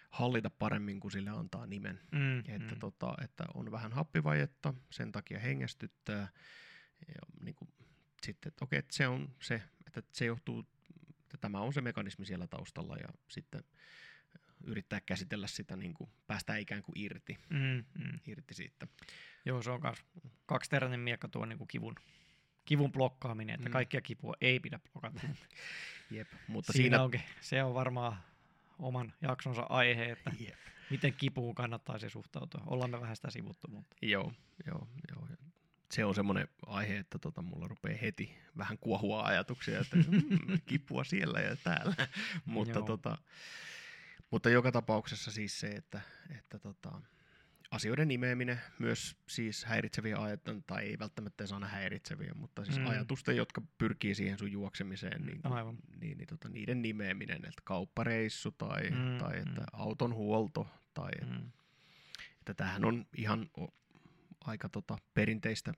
hallita paremmin, kun sille antaa nimen. Mm. Että, mm. tota, että on vähän happivajetta, sen takia hengästyttää. Ja niin kuin, sitten, että okei, että se on se, että se johtuu, että tämä on se mekanismi siellä taustalla ja sitten yrittää käsitellä sitä, niin kuin, päästää ikään kuin irti, Mm. Mm. irti siitä. Joo, se on kans kaksiteräinen miekka tuo niin kuin kivun, kivun blokkaaminen, että Mm. kaikkia kipua ei pidä blokata. Jep, mutta Siinä, siinä... onkin, se on varmaan oman jaksonsa aihe, että Jep. miten kipuun kannattaisi suhtautua. Ollaan me vähän sitä sivuttu, mutta Joo, joo, joo. Se on semmoinen aihe, että tota, mulla rupeaa heti vähän kuohua ajatuksia, että mm, kipua siellä ja täällä. mutta, Joo. tota, mutta joka tapauksessa siis se, että, että tota, asioiden nimeäminen, myös siis häiritseviä ajatusten, tai ei välttämättä aina häiritseviä, mutta siis Mm. mm. ajatusten, jotka pyrkii siihen sun juoksemiseen, niin, kuin, Aivan. niin, niin tota, niiden nimeäminen, että kauppareissu tai, Mm, tai että mm. auton huolto tai mm. että tämähän on ihan o- aika tota, perinteistä.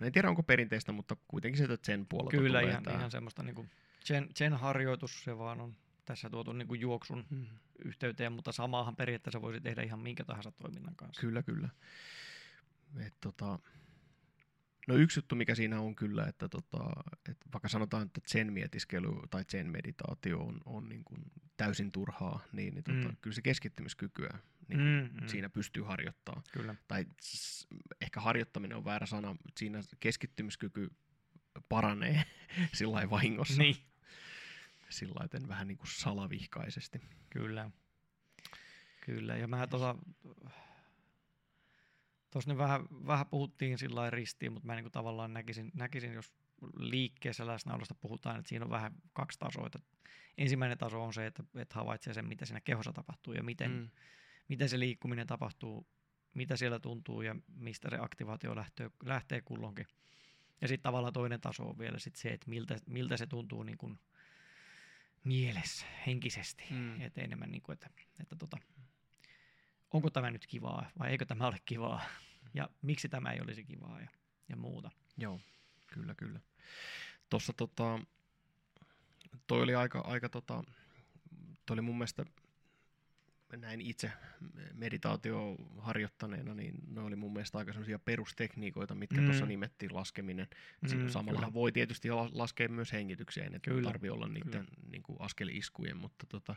No en tiedä onko perinteistä, mutta kuitenkin sieltä sen puolelta kyllä tulee ihan, tää. ihan semmoista niin sen, sen harjoitus, se vaan on tässä tuotu niin kuin juoksun Mm. yhteyteen, mutta samaahan periaatteessa voisi tehdä ihan minkä tahansa toiminnan kanssa. Kyllä, kyllä. Et, tota, no yksi juttu, mikä siinä on kyllä, että tota, et vaikka sanotaan, että sen mietiskely tai sen meditaatio on, on niin kuin täysin turhaa, niin, niin tota, Mm. kyllä se keskittymiskykyä niin Mm, mm. siinä pystyy harjoittamaan. Kyllä. tai ehkä harjoittaminen on väärä sana, mutta siinä keskittymiskyky paranee sillä vahingossa. Niin, Sillä vähän niin kuin salavihkaisesti. kyllä. Kyllä, ja mä tuossa tuossa nyt vähän, vähän puhuttiin sillä ristiin, mutta mä niin tavallaan näkisin, näkisin, jos liikkeessä läsnäolosta puhutaan, että siinä on vähän kaksi tasoa. Että ensimmäinen taso on se, että, että havaitsee sen, mitä siinä kehossa tapahtuu ja miten, mm. miten se liikkuminen tapahtuu, mitä siellä tuntuu ja mistä se aktivaatio lähtee, lähtee kulloinkin. Ja sitten tavallaan toinen taso on vielä sit se, että miltä, miltä se tuntuu niin kuin mielessä, henkisesti. Mm. Et enemmän niin kuin, että, että tota, onko tämä nyt kivaa vai eikö tämä ole kivaa ja miksi tämä ei olisi kivaa ja, ja muuta. Joo, kyllä, kyllä. Tuossa tota, toi oli aika, aika tota, toi oli mun mielestä näin itse meditaatio harjoittaneena, niin ne oli mun mielestä aika sellaisia perustekniikoita, mitkä Mm. tuossa nimettiin laskeminen. Mm, Samalla voi tietysti la- laskea myös hengitykseen, että Kyllä, tarvii olla niiden kyllä. niin kuin askeliskujen, mutta tota,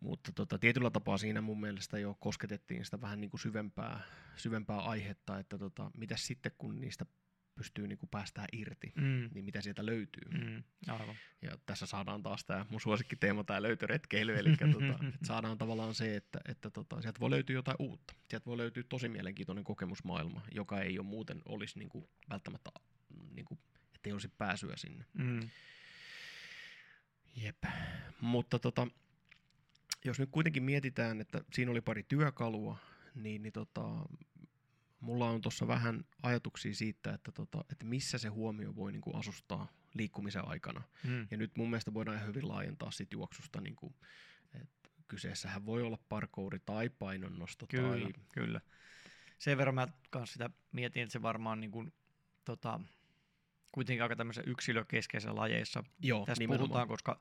mutta tota, tietyllä tapaa siinä mun mielestä jo kosketettiin sitä vähän niin kuin syvempää, syvempää aihetta, että tota, mitä sitten kun niistä pystyy niin kuin päästään irti, Mm. niin mitä sieltä löytyy. Mm. Aivan. Ja tässä saadaan taas tämä mun suosikkiteema, tämä löytöretkeily, eli tota, että saadaan tavallaan se, että, että tota, sieltä voi löytyä jotain uutta. Sieltä voi löytyä tosi mielenkiintoinen kokemusmaailma, joka ei ole muuten olisi niin kuin, välttämättä, niin kuin, ettei olisi pääsyä sinne. Mm. Jep. Mutta tota, jos nyt kuitenkin mietitään, että siinä oli pari työkalua, niin, niin tota, mulla on tuossa vähän ajatuksia siitä, että, tota, että missä se huomio voi niin kuin asustaa liikkumisen aikana. Mm. Ja nyt mun mielestä voidaan ihan hyvin laajentaa sit juoksusta, niin kuin, että kyseessähän voi olla parkouri tai painonnosto Kyllä, tai... kyllä. Sen verran mä kans sitä mietin, että se varmaan niin kuin, tota, kuitenkin aika tämmöisen yksilökeskeisessä lajeissa Joo, tästä nimenomaan. puhutaan, koska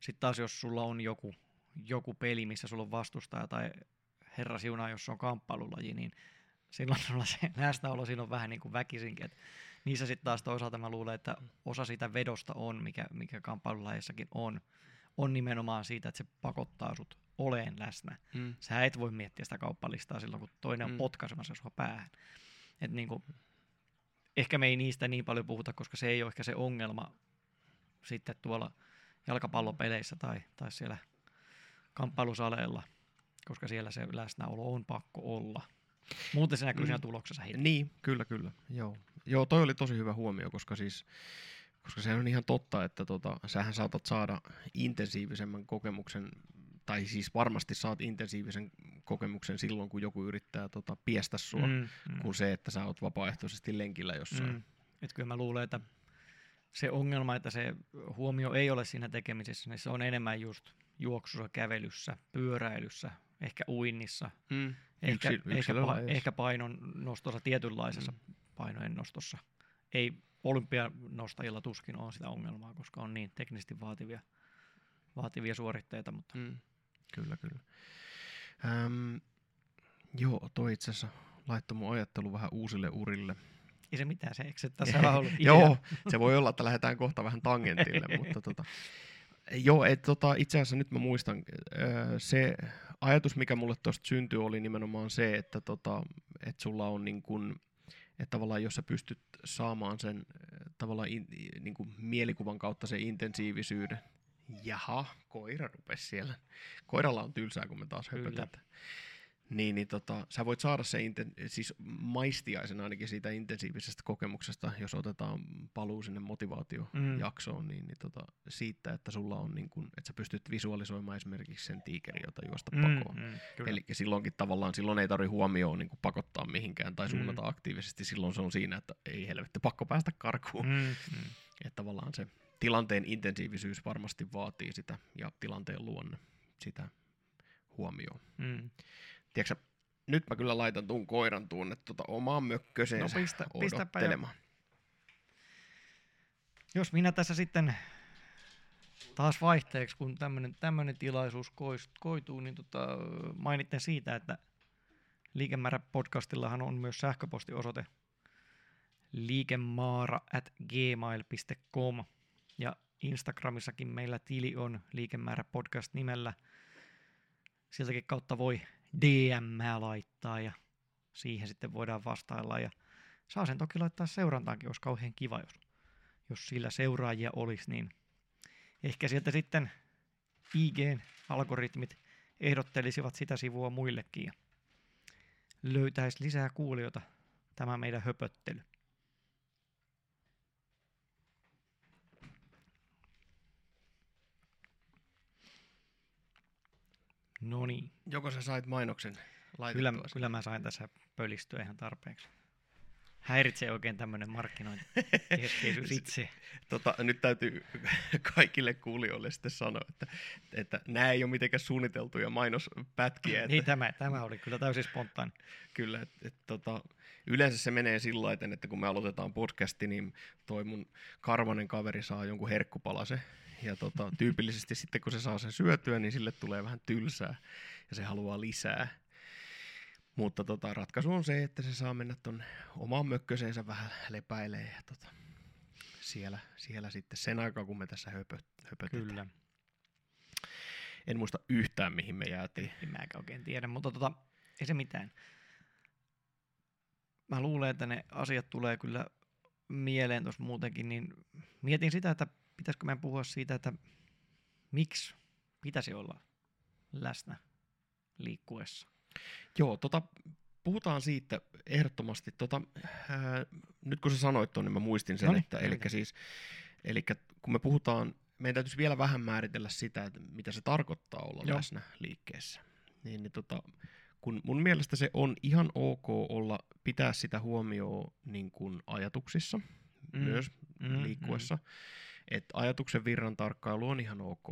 sitten taas jos sulla on joku, joku peli, missä sulla on vastustaja tai herra siunaa, jos se on kamppailulaji, niin silloin sulla se läsnäolo siinä on vähän niin kuin väkisinkin. Et niissä sitten taas toisaalta mä luulen, että osa siitä vedosta on, mikä, mikä kamppailulajissakin on, on nimenomaan siitä, että se pakottaa sut oleen läsnä. Mm. Sä et voi miettiä sitä kauppalistaa silloin, kun toinen on Mm. potkaisemassa sua päähän. Et niinku, ehkä me ei niistä niin paljon puhuta, koska se ei ole ehkä se ongelma sitten tuolla jalkapallopeleissä tai, tai siellä kamppailusaleilla, koska siellä se läsnäolo on pakko olla. Muuten se näkyy Mm. siinä tuloksessa heti. Niin, kyllä, kyllä. Joo. Joo, toi oli tosi hyvä huomio, koska siis koska se on ihan totta, että tota, sähän saatat saada intensiivisemmän kokemuksen, tai siis varmasti saat intensiivisen kokemuksen silloin, kun joku yrittää tota, piestä sua, mm, mm. kuin se, että sä oot vapaaehtoisesti lenkillä jossain. Mm. Et kyllä mä luulen, että se ongelma, että se huomio ei ole siinä tekemisessä, niin se on enemmän just juoksussa, kävelyssä, pyöräilyssä, ehkä uinnissa, Mm. ehkä, Yksi- ehkä, pa- ehkä painon nostossa, tietynlaisessa mm. painojen nostossa. Ei olympianostajilla tuskin on sitä ongelmaa, koska on niin teknisesti vaativia, vaativia suoritteita, mutta Mm. Kyllä, kyllä. Öm, joo, toi itse asiassa laittoi mun ajattelu vähän uusille urille. ei se mitään, se eikö se tässä ollut? Joo, se voi olla, että lähdetään kohta vähän tangentille, mutta tota, joo, et, tota, itse asiassa nyt mä muistan, se ajatus, mikä mulle tuosta syntyi, oli nimenomaan se, että tota, et sulla on niin kun, että tavallaan jos sä pystyt saamaan sen tavallaan in, niin kuin mielikuvan kautta sen intensiivisyyden. Jaha, koira rupesi siellä. Koiralla on tylsää, kun me taas höpötetään. Niin, niin tota, sä voit saada se inten, siis maistiaisen ainakin siitä intensiivisestä kokemuksesta, jos otetaan paluu sinne motivaatiojaksoon, mm. niin, niin tota, siitä, että sulla on niin kun, että sä pystyt visualisoimaan esimerkiksi sen tiikerin, jota juosta mm, pakoon. Mm, mm, Eli silloinkin tavallaan, silloin ei tarvitse huomioon niin pakottaa mihinkään tai suunnata mm. aktiivisesti, silloin se on siinä, että ei helvetti, pakko päästä karkuun. Mm, mm. Että tavallaan se tilanteen intensiivisyys varmasti vaatii sitä ja tilanteen luonne sitä huomioon. Mm tiedätkö, nyt mä kyllä laitan tuun koiran tuonne tuota omaan mökköseensä no pistä, odottelemaan. Jos minä tässä sitten taas vaihteeksi, kun tämmöinen tilaisuus koituu, niin tota, mainitten siitä, että Liikemäärä podcastillahan on myös sähköpostiosoite liikemaara at gmail.com ja Instagramissakin meillä tili on liikemäärä podcast nimellä. Sieltäkin kautta voi DM laittaa ja siihen sitten voidaan vastailla. Ja saa sen toki laittaa seurantaankin, olisi kauhean kiva, jos, jos sillä seuraajia olisi, niin ehkä sieltä sitten IGn algoritmit ehdottelisivat sitä sivua muillekin ja löytäisi lisää kuulijoita tämä meidän höpöttely. No niin. Joko sä sait mainoksen kyllä, kyllä mä sain tässä pölistyä ihan tarpeeksi. Häiritsee oikein tämmöinen markkinointi itse. Tota, nyt täytyy kaikille kuulijoille sitten sanoa, että, että nämä ei ole mitenkään suunniteltuja mainospätkiä. Että, niin tämä, tämä oli kyllä täysin spontaani. Kyllä, että, että, tota, yleensä se menee sillä että kun me aloitetaan podcasti, niin toi mun karvanen kaveri saa jonkun herkkupalasen ja tota, tyypillisesti sitten kun se saa sen syötyä, niin sille tulee vähän tylsää ja se haluaa lisää. Mutta tota, ratkaisu on se, että se saa mennä tuon omaan mökköseensä vähän lepäilee ja tota, siellä, siellä sitten sen aikaa, kun me tässä höpö, höpötetään. Kyllä. En muista yhtään, mihin me jäätiin. En mäkään oikein tiedä, mutta tota, ei se mitään. Mä luulen, että ne asiat tulee kyllä mieleen tuossa muutenkin, niin mietin sitä, että pitäisikö meidän puhua siitä, että miksi pitäisi olla läsnä liikkuessa? Joo, tota, puhutaan siitä ehdottomasti. Tota, ää, nyt kun sä sanoit tuon, niin mä muistin sen, Noniin, että eli siis, kun me puhutaan, meidän täytyisi vielä vähän määritellä sitä, että mitä se tarkoittaa olla Joo. läsnä liikkeessä. Niin, niin tota, kun mun mielestä se on ihan ok olla, pitää sitä huomioon niin kuin ajatuksissa, mm. myös mm, liikkuessa. Mm että ajatuksen virran tarkkailu on ihan ok.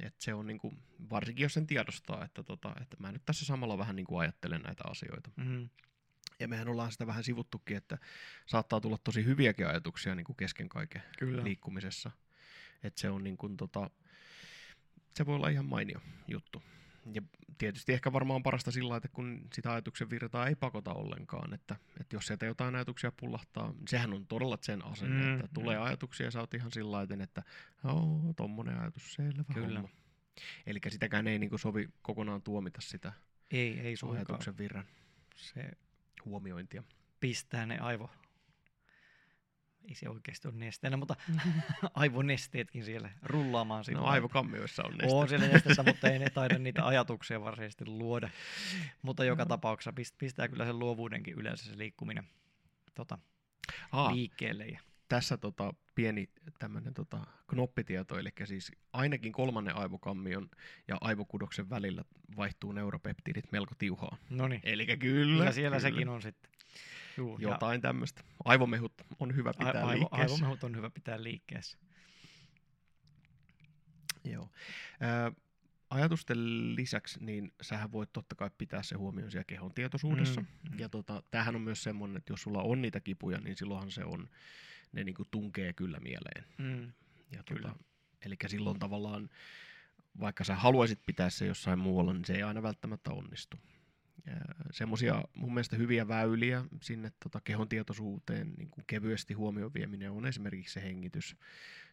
Et se on niinku, varsinkin jos sen tiedostaa, että, tota, että mä nyt tässä samalla vähän niinku ajattelen näitä asioita. Mm-hmm. Ja mehän ollaan sitä vähän sivuttukin, että saattaa tulla tosi hyviäkin ajatuksia niin kuin kesken kaiken Kyllä. liikkumisessa. Että se on niin kuin, tota, se voi olla ihan mainio juttu ja tietysti ehkä varmaan parasta sillä että kun sitä ajatuksen virtaa ei pakota ollenkaan, että, että jos sieltä jotain ajatuksia pullahtaa, niin sehän on todella sen asenne, mm, että tulee mm. ajatuksia ja sä oot ihan sillä että joo, tommonen ajatus, selvä Kyllä. homma. Eli sitäkään ei niin sovi kokonaan tuomita sitä ei, ei ajatuksen virran se huomiointia. Pistää ne aivo ei se oikeasti ole nesteenä, mutta aivonesteetkin siellä rullaamaan. No aivokammioissa on nestettä. On siellä nestettä, mutta ei ne taida niitä ajatuksia varsinaisesti luoda. Mutta joka no. tapauksessa pistää kyllä sen luovuudenkin yleensä se liikkuminen tota, Aa, liikkeelle. Ja... Tässä tota, pieni tämmöinen tota, knoppitieto, eli siis ainakin kolmannen aivokammion ja aivokudoksen välillä vaihtuu neuropeptidit melko tiuhaa. No niin. Eli kyllä. Kyllä siellä kyllä. sekin on sitten. Juu, Jotain tämmöistä. Aivomehut on hyvä pitää aivo, liikkeessä. Aivomehut on hyvä pitää liikkeessä. Joo. Ä, ajatusten lisäksi, niin sähän voit totta kai pitää se huomioon siellä kehon tietoisuudessa. Mm, mm. Ja tota, tämähän on myös semmoinen, että jos sulla on niitä kipuja, niin silloinhan se on, ne niinku tunkee kyllä mieleen. Mm, ja tota, Eli silloin tavallaan, vaikka sä haluaisit pitää se jossain muualla, niin se ei aina välttämättä onnistu semmoisia mun mielestä hyviä väyliä sinne tota, kehon tietoisuuteen niin kuin kevyesti huomioon vieminen on esimerkiksi se hengitys,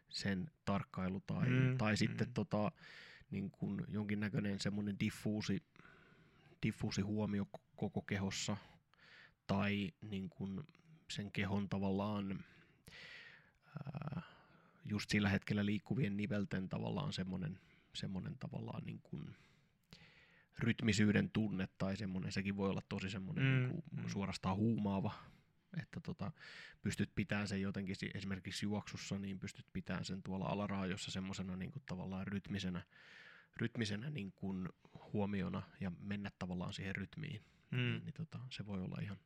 sen tarkkailu tai, mm, tai mm. sitten tota, niin kuin jonkinnäköinen semmoinen diffuusi, diffuusi huomio koko kehossa tai niin kuin sen kehon tavallaan ää, just sillä hetkellä liikkuvien nivelten tavallaan semmoinen, semmoinen tavallaan niin kuin rytmisyyden tunne tai semmoinen, sekin voi olla tosi semmoinen Mm, niin kuin suorastaan huumaava, että tota, pystyt pitämään sen jotenkin si- esimerkiksi juoksussa, niin pystyt pitämään sen tuolla alaraajossa semmoisena niin kuin tavallaan rytmisenä, rytmisenä niin kuin huomiona ja mennä tavallaan siihen rytmiin. Mm. Niin, niin tota, se voi olla ihan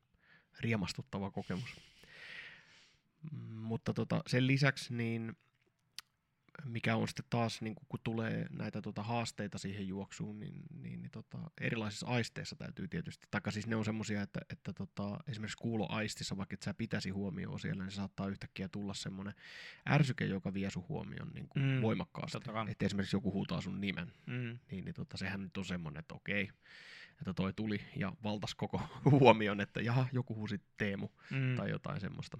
riemastuttava kokemus. Mm, Mutta tota, sen lisäksi niin mikä on sitten taas, niin kun tulee näitä tota, haasteita siihen juoksuun, niin, niin, niin tota, erilaisissa aisteissa täytyy tietysti, taikka siis ne on semmoisia, että, että tota, esimerkiksi kuuloaistissa, vaikka et sä pitäisi huomioon siellä, niin saattaa yhtäkkiä tulla semmoinen ärsyke, joka vie sun huomioon niin kuin Mm, voimakkaasti. Että esimerkiksi joku huutaa sun nimen, Mm. niin, niin tota, sehän nyt on semmoinen, että okei, että toi tuli ja valtas koko huomion, että jaha, joku huusi Teemu Mm. tai jotain semmoista.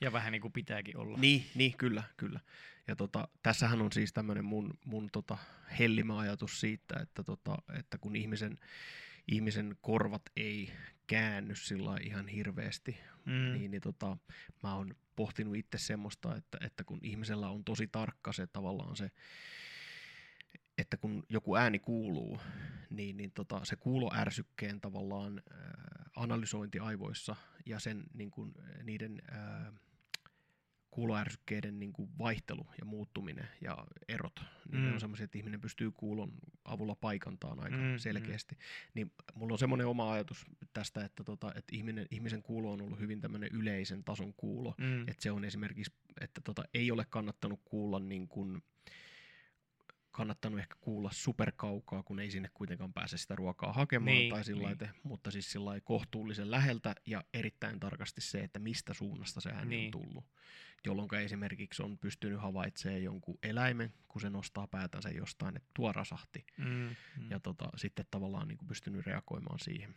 Ja vähän niin kuin pitääkin olla. Niin, niin kyllä, kyllä. Ja tota, tässähän on siis tämmöinen mun, mun tota hellimä ajatus siitä, että, tota, että kun ihmisen, ihmisen korvat ei käänny sillä ihan hirveästi, Mm. niin, niin tota, mä oon pohtinut itse semmoista, että, että kun ihmisellä on tosi tarkka se tavallaan se, että kun joku ääni kuuluu, niin, niin tota, se kuuloärsykkeen tavallaan äh, analysointi aivoissa ja sen niin kuin, niiden äh, kuuloärsykkeiden niin kuin vaihtelu ja muuttuminen ja erot, niin mm. ne Mm. on semmoisia, että ihminen pystyy kuulon avulla paikantamaan aika Mm, mm, mm. selkeästi. Niin mulla on semmoinen oma ajatus tästä, että, tota, että ihminen, ihmisen kuulo on ollut hyvin tämmöinen yleisen tason kuulo, Mm. että se on esimerkiksi, että tota, ei ole kannattanut kuulla niin kuin, kannattanut ehkä kuulla superkaukaa, kun ei sinne kuitenkaan pääse sitä ruokaa hakemaan Niin, tai sillä niin. mutta siis sillä kohtuullisen läheltä ja erittäin tarkasti se, että mistä suunnasta se ääni Niin. on tullut. Jolloin esimerkiksi on pystynyt havaitsemaan jonkun eläimen, kun se nostaa päätänsä jostain, että tuo rasahti. Mm. Mm. Ja tota, sitten tavallaan niin kuin pystynyt reagoimaan siihen.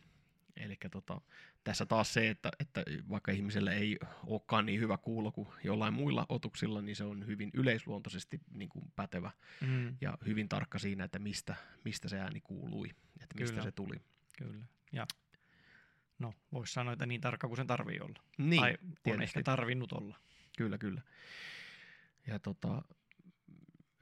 Eli tota, tässä taas se, että, että vaikka ihmisellä ei olekaan niin hyvä kuulo kuin jollain muilla otuksilla, niin se on hyvin yleisluontoisesti niin kuin pätevä Mm. ja hyvin tarkka siinä, että mistä, mistä se ääni kuului, että mistä Kyllä. se tuli. Kyllä. Ja no, voisi sanoa, että niin tarkka kuin sen tarvii olla. Niin, tai on tietysti. ehkä tarvinnut olla. Kyllä, kyllä. Ja tota,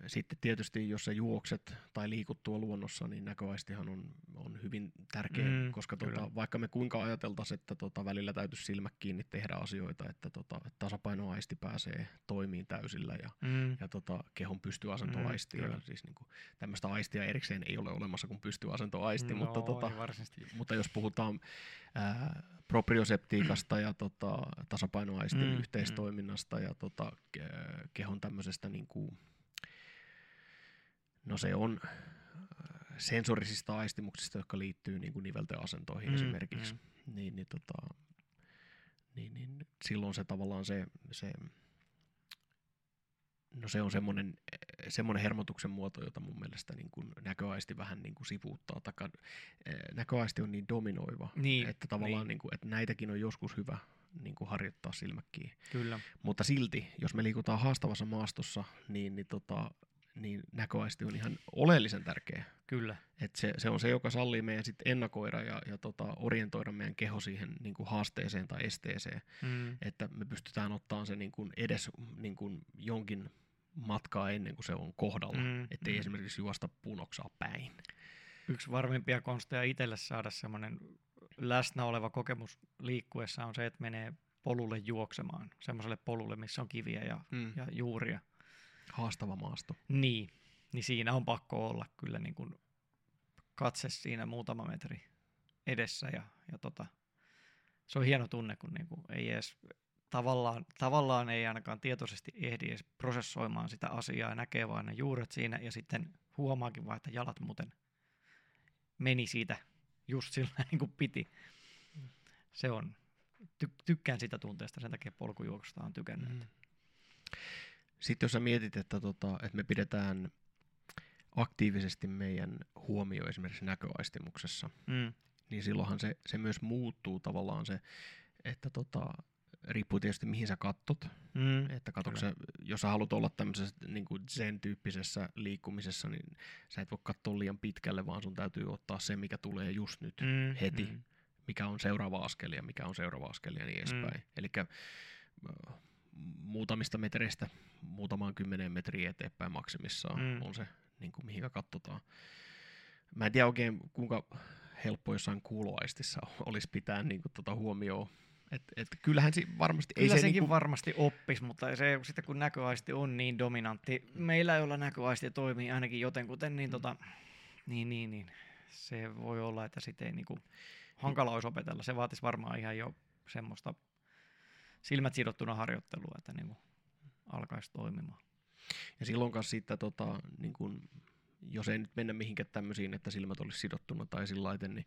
sitten tietysti, jos sä juokset tai liikut tuolla luonnossa, niin näköaistihan on, on hyvin tärkeä, Mm, mm, koska kyllä. tota, vaikka me kuinka ajateltaisiin, että tota, välillä täytyisi silmät kiinni tehdä asioita, että tota, että tasapainoaisti pääsee toimiin täysillä ja, Mm. ja tota, kehon pystyasentoaisti. Mm, ja siis niinku, tämmöistä aistia erikseen ei ole olemassa kuin pystyasentoaisti, mutta no, tota, ei varsinaisesti. mutta jos puhutaan ää, proprioseptiikasta ja tota, tasapainoaistin Mm, mm, mm. yhteistoiminnasta ja tota, ke- kehon tämmöisestä, niin kuin, no se on ää, sensorisista aistimuksista, jotka liittyy niin kuin nivelten asentoihin Mm, esimerkiksi, mm. niin, niin, tota, niin, niin silloin se tavallaan se, se No se on semmoinen, semmoinen hermotuksen muoto, jota mun mielestä niin kuin näköaisti vähän niin kuin sivuuttaa. Taka, eh, näköaisti on niin dominoiva, Niin, että tavallaan niin. niin kuin, että näitäkin on joskus hyvä niin kuin harjoittaa silmäkkiin. Kyllä. Mutta silti, jos me liikutaan haastavassa maastossa, niin, niin, tota, niin näköaisti on ihan oleellisen tärkeä. Kyllä. Et se, se on se, joka sallii meidän sit ennakoida ja, ja tota, orientoida meidän keho siihen niin kuin haasteeseen tai esteeseen Mm. että me pystytään ottamaan se niin kuin edes niin kuin jonkin matkaa ennen kuin se on kohdalla, Mm, ettei mm. esimerkiksi juosta punoksaa päin. Yksi varmimpia konsteja itselle saada semmoinen läsnä oleva kokemus liikkuessa on se, että menee polulle juoksemaan. Semmoiselle polulle, missä on kiviä ja, Mm. ja juuria. Haastava maasto. Niin, niin siinä on pakko olla kyllä niin kuin katse siinä muutama metri edessä ja, ja tota, se on hieno tunne, kun niin kuin ei edes tavallaan, tavallaan ei ainakaan tietoisesti ehdi edes prosessoimaan sitä asiaa ja näkee vaan ne juuret siinä ja sitten huomaakin vaan, että jalat muuten meni siitä just sillä niin kuin piti. Se on, ty- tykkään sitä tunteesta, sen takia polkujuoksusta on tykännyt. Mm. Sitten jos sä mietit, että, tota, että me pidetään aktiivisesti meidän huomio esimerkiksi näköaistimuksessa, Mm. niin silloinhan se, se myös muuttuu tavallaan se, että tota, riippuu tietysti mihin sä kattot, Mm. Että katoksa, jos sä haluat olla tämmöisessä niin kuin zen-tyyppisessä liikkumisessa, niin sä et voi katsoa liian pitkälle, vaan sun täytyy ottaa se, mikä tulee just nyt, Mm. heti. Mm. mikä on seuraava askel ja mikä on seuraava askel ja niin edespäin. Mm. Eli muutamista metreistä muutamaan kymmeneen metriä eteenpäin maksimissaan mm. on se, niin kuin, mihinkä katsotaan. Mä en tiedä oikein, kuinka helppo jossain kuuloaistissa olisi pitää niin kuin, tuota huomioon. Et, et, kyllähän se varmasti... Kyllä ei se senkin niin kuin, varmasti oppis, mutta se, sitten kun näköaisti on niin dominantti, meillä jolla näköaisti toimii ainakin jotenkuten, niin, mm. tota, niin, niin, niin se voi olla, että sitten ei niinku, hankala olisi opetella. Se vaatisi varmaan ihan jo semmoista silmät sidottuna harjoittelua, että niinku alkaisi toimimaan. Ja silloin kanssa sitten, tota, niin kun, jos ei nyt mennä mihinkään tämmöisiin, että silmät olisi sidottuna tai sillä lailla, niin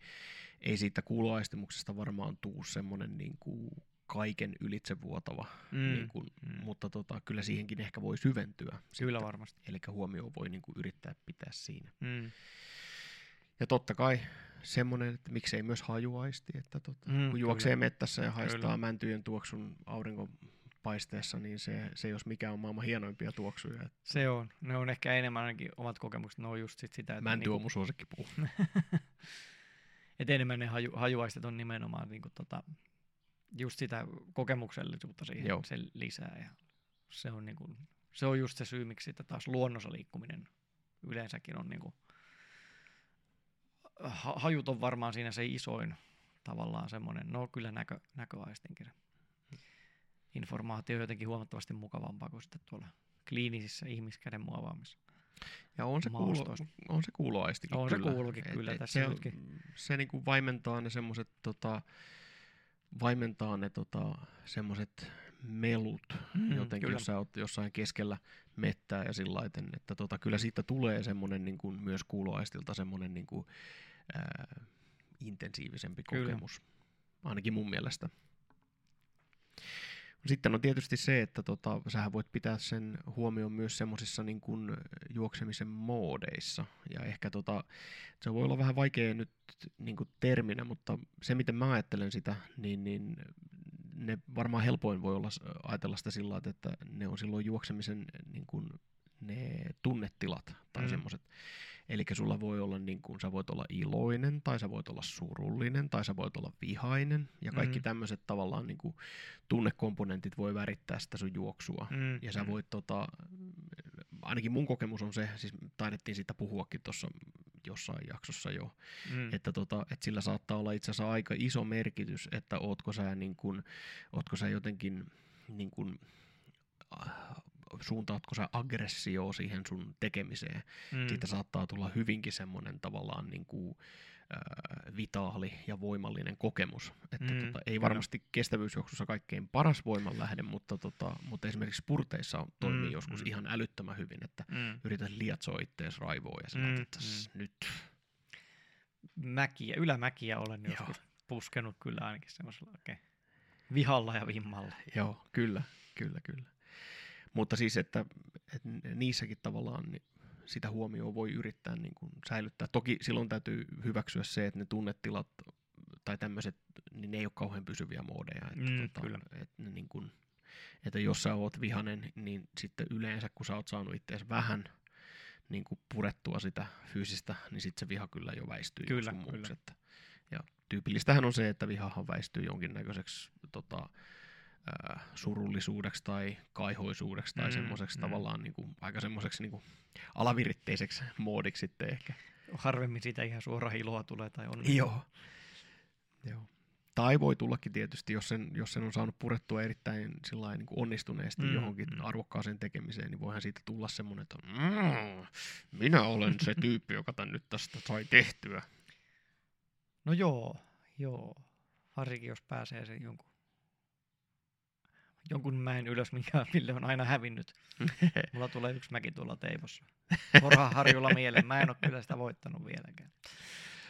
ei siitä kuuloaistimuksesta varmaan tuu semmoinen niin kuin kaiken ylitsevuotava, mm. niin kuin, mm. mutta tota, kyllä siihenkin ehkä voi syventyä. Kyllä sitten. varmasti. Eli huomio voi niin kuin yrittää pitää siinä. Mm. Ja totta kai semmoinen, että miksei myös hajuaisti, että tota, mm, kun juoksee kyllä. mettässä ja haistaa kyllä. mäntyjen tuoksun auringonpaisteessa, niin se, se jos mikä on maailman hienoimpia tuoksuja. Että... Se on. Ne on ehkä enemmän ainakin omat kokemukset, ne on just sit sitä. Että Mänty niinku... on mun suosikkipuu. Et enemmän ne haju, hajuaistet on nimenomaan niinku tota, just sitä kokemuksellisuutta siihen Joo. se lisää. Ja se, on niinku, se on just se syy, miksi sitten taas luonnossa liikkuminen yleensäkin on niinku, hajut on varmaan siinä se isoin tavallaan semmoinen, no kyllä näkö, näköaistinkin. Informaatio on jotenkin huomattavasti mukavampaa kuin sitten tuolla kliinisissä ihmiskäden muovaamissa. Ja on se, kuulo, on se kuuloaistikin on kyllä. se kuulukin kyllä et, tässä se, nytkin. se niinku vaimentaa ne semmoiset tota, vaimentaa ne tota, semmoiset melut mm, jotenkin, kyllä. jos sä oot jossain keskellä mettää ja sillä että tota, kyllä siitä tulee semmoinen niin kuin, myös kuuloaistilta semmoinen niin kuin, ää, intensiivisempi Kyllä. kokemus, ainakin mun mielestä. Sitten on tietysti se, että tota, sähän voit pitää sen huomioon myös semmoisissa niin kuin juoksemisen moodeissa. Ja ehkä tota, se voi olla vähän vaikea nyt niin kuin terminä, mutta se miten mä ajattelen sitä, niin, niin ne varmaan helpoin voi olla ajatella sitä sillä että ne on silloin juoksemisen niin kuin ne tunnetilat tai mm. semmoiset Eli sulla voi olla niin kuin, sä voit olla iloinen, tai sä voit olla surullinen, tai sä voit olla vihainen, ja kaikki mm. tämmöiset tavallaan niin kuin, tunnekomponentit voi värittää sitä sun juoksua. Mm. Ja sä mm. voit, tota, ainakin mun kokemus on se, siis taidettiin siitä puhuakin tuossa jossain jaksossa jo, mm. että, tota, että sillä saattaa olla itse asiassa aika iso merkitys, että ootko sä, niin kuin, ootko sä jotenkin niin kuin, suuntaatko sä aggressio siihen sun tekemiseen. Mm. Siitä saattaa tulla hyvinkin semmoinen tavallaan niin kuin, äh, vitaali ja voimallinen kokemus. Että mm, tota, ei varmasti kyllä. kestävyysjuoksussa kaikkein paras voimanlähde, mutta, tota, mutta esimerkiksi spurteissa toimii mm, joskus mm. ihan älyttömän hyvin, että mm. yrität liatsoa ittees raivoa ja sanot, mm, että mm. nyt. Mäkiä, ylämäkiä olen joskus puskenut kyllä ainakin semmoisella oikein vihalla ja vimmalla. Joo, kyllä, kyllä, kyllä. Mutta siis, että, että niissäkin tavallaan niin sitä huomioon voi yrittää niin kuin säilyttää. Toki silloin täytyy hyväksyä se, että ne tunnetilat tai tämmöiset, niin ne ei ole kauhean pysyviä moodeja. Että, mm, tota, kyllä. Että, ne niin kuin, että jos sä oot vihanen, niin sitten yleensä kun sä oot saanut itseäsi vähän niin kuin purettua sitä fyysistä, niin sitten se viha kyllä jo väistyy kyllä, kyllä. Että, ja tyypillistähän on se, että vihahan väistyy jonkinnäköiseksi tota, äh, surullisuudeksi tai kaihoisuudeksi tai mm, semmoiseksi mm. tavallaan niin kuin, aika semmoiseksi niin kuin, alaviritteiseksi moodiksi sitten ehkä. Harvemmin siitä ihan suora iloa tulee tai on. Joo. Joo. Tai voi tullakin tietysti, jos sen, jos sen on saanut purettua erittäin niin kuin onnistuneesti mm, johonkin mm. arvokkaaseen tekemiseen, niin voihan siitä tulla semmoinen, että mm, minä olen se tyyppi, joka tämän nyt tästä sai tehtyä. No joo, joo. Varsinkin jos pääsee sen jonkun jonkun mäen ylös, mikä Ville on aina hävinnyt. Mulla tulee yksi mäki tuolla Teivossa. Harjulla mieleen. Mä en ole kyllä sitä voittanut vieläkään.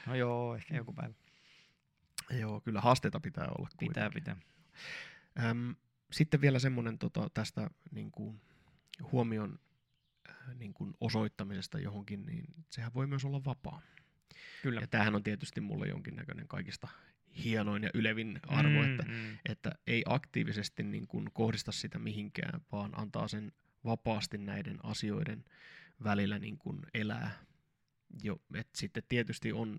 No joo, ehkä joku päivä. Joo, kyllä haasteita pitää olla. Pitää, pitää. Öm, sitten vielä semmoinen tota, tästä niin kuin, huomion äh, niin kuin osoittamisesta johonkin, niin sehän voi myös olla vapaa. Kyllä. Ja tämähän on tietysti mulle jonkinnäköinen kaikista hienoin ja ylevin arvo, mm, että, mm. että ei aktiivisesti niin kuin kohdista sitä mihinkään, vaan antaa sen vapaasti näiden asioiden välillä niin kuin elää jo, et sitten tietysti on,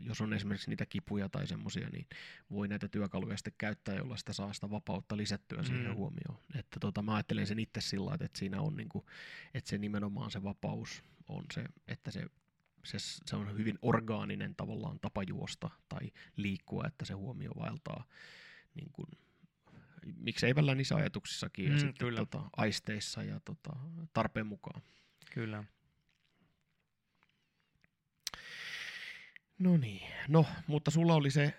jos on esimerkiksi niitä kipuja tai semmoisia, niin voi näitä työkaluja sitten käyttää, jolla sitä saa sitä vapautta lisättyä siihen mm. huomioon. Että tota, mä ajattelen sen itse sillä että siinä on niinku, että se nimenomaan se vapaus on se, että se, se, se on hyvin orgaaninen tavallaan tapa juosta tai liikkua, että se huomio vaeltaa niin kuin, miksei välillä niissä ajatuksissakin mm, ja sitten kyllä. Tota, aisteissa ja tota, tarpeen mukaan. Kyllä. No niin, no, mutta sulla oli se,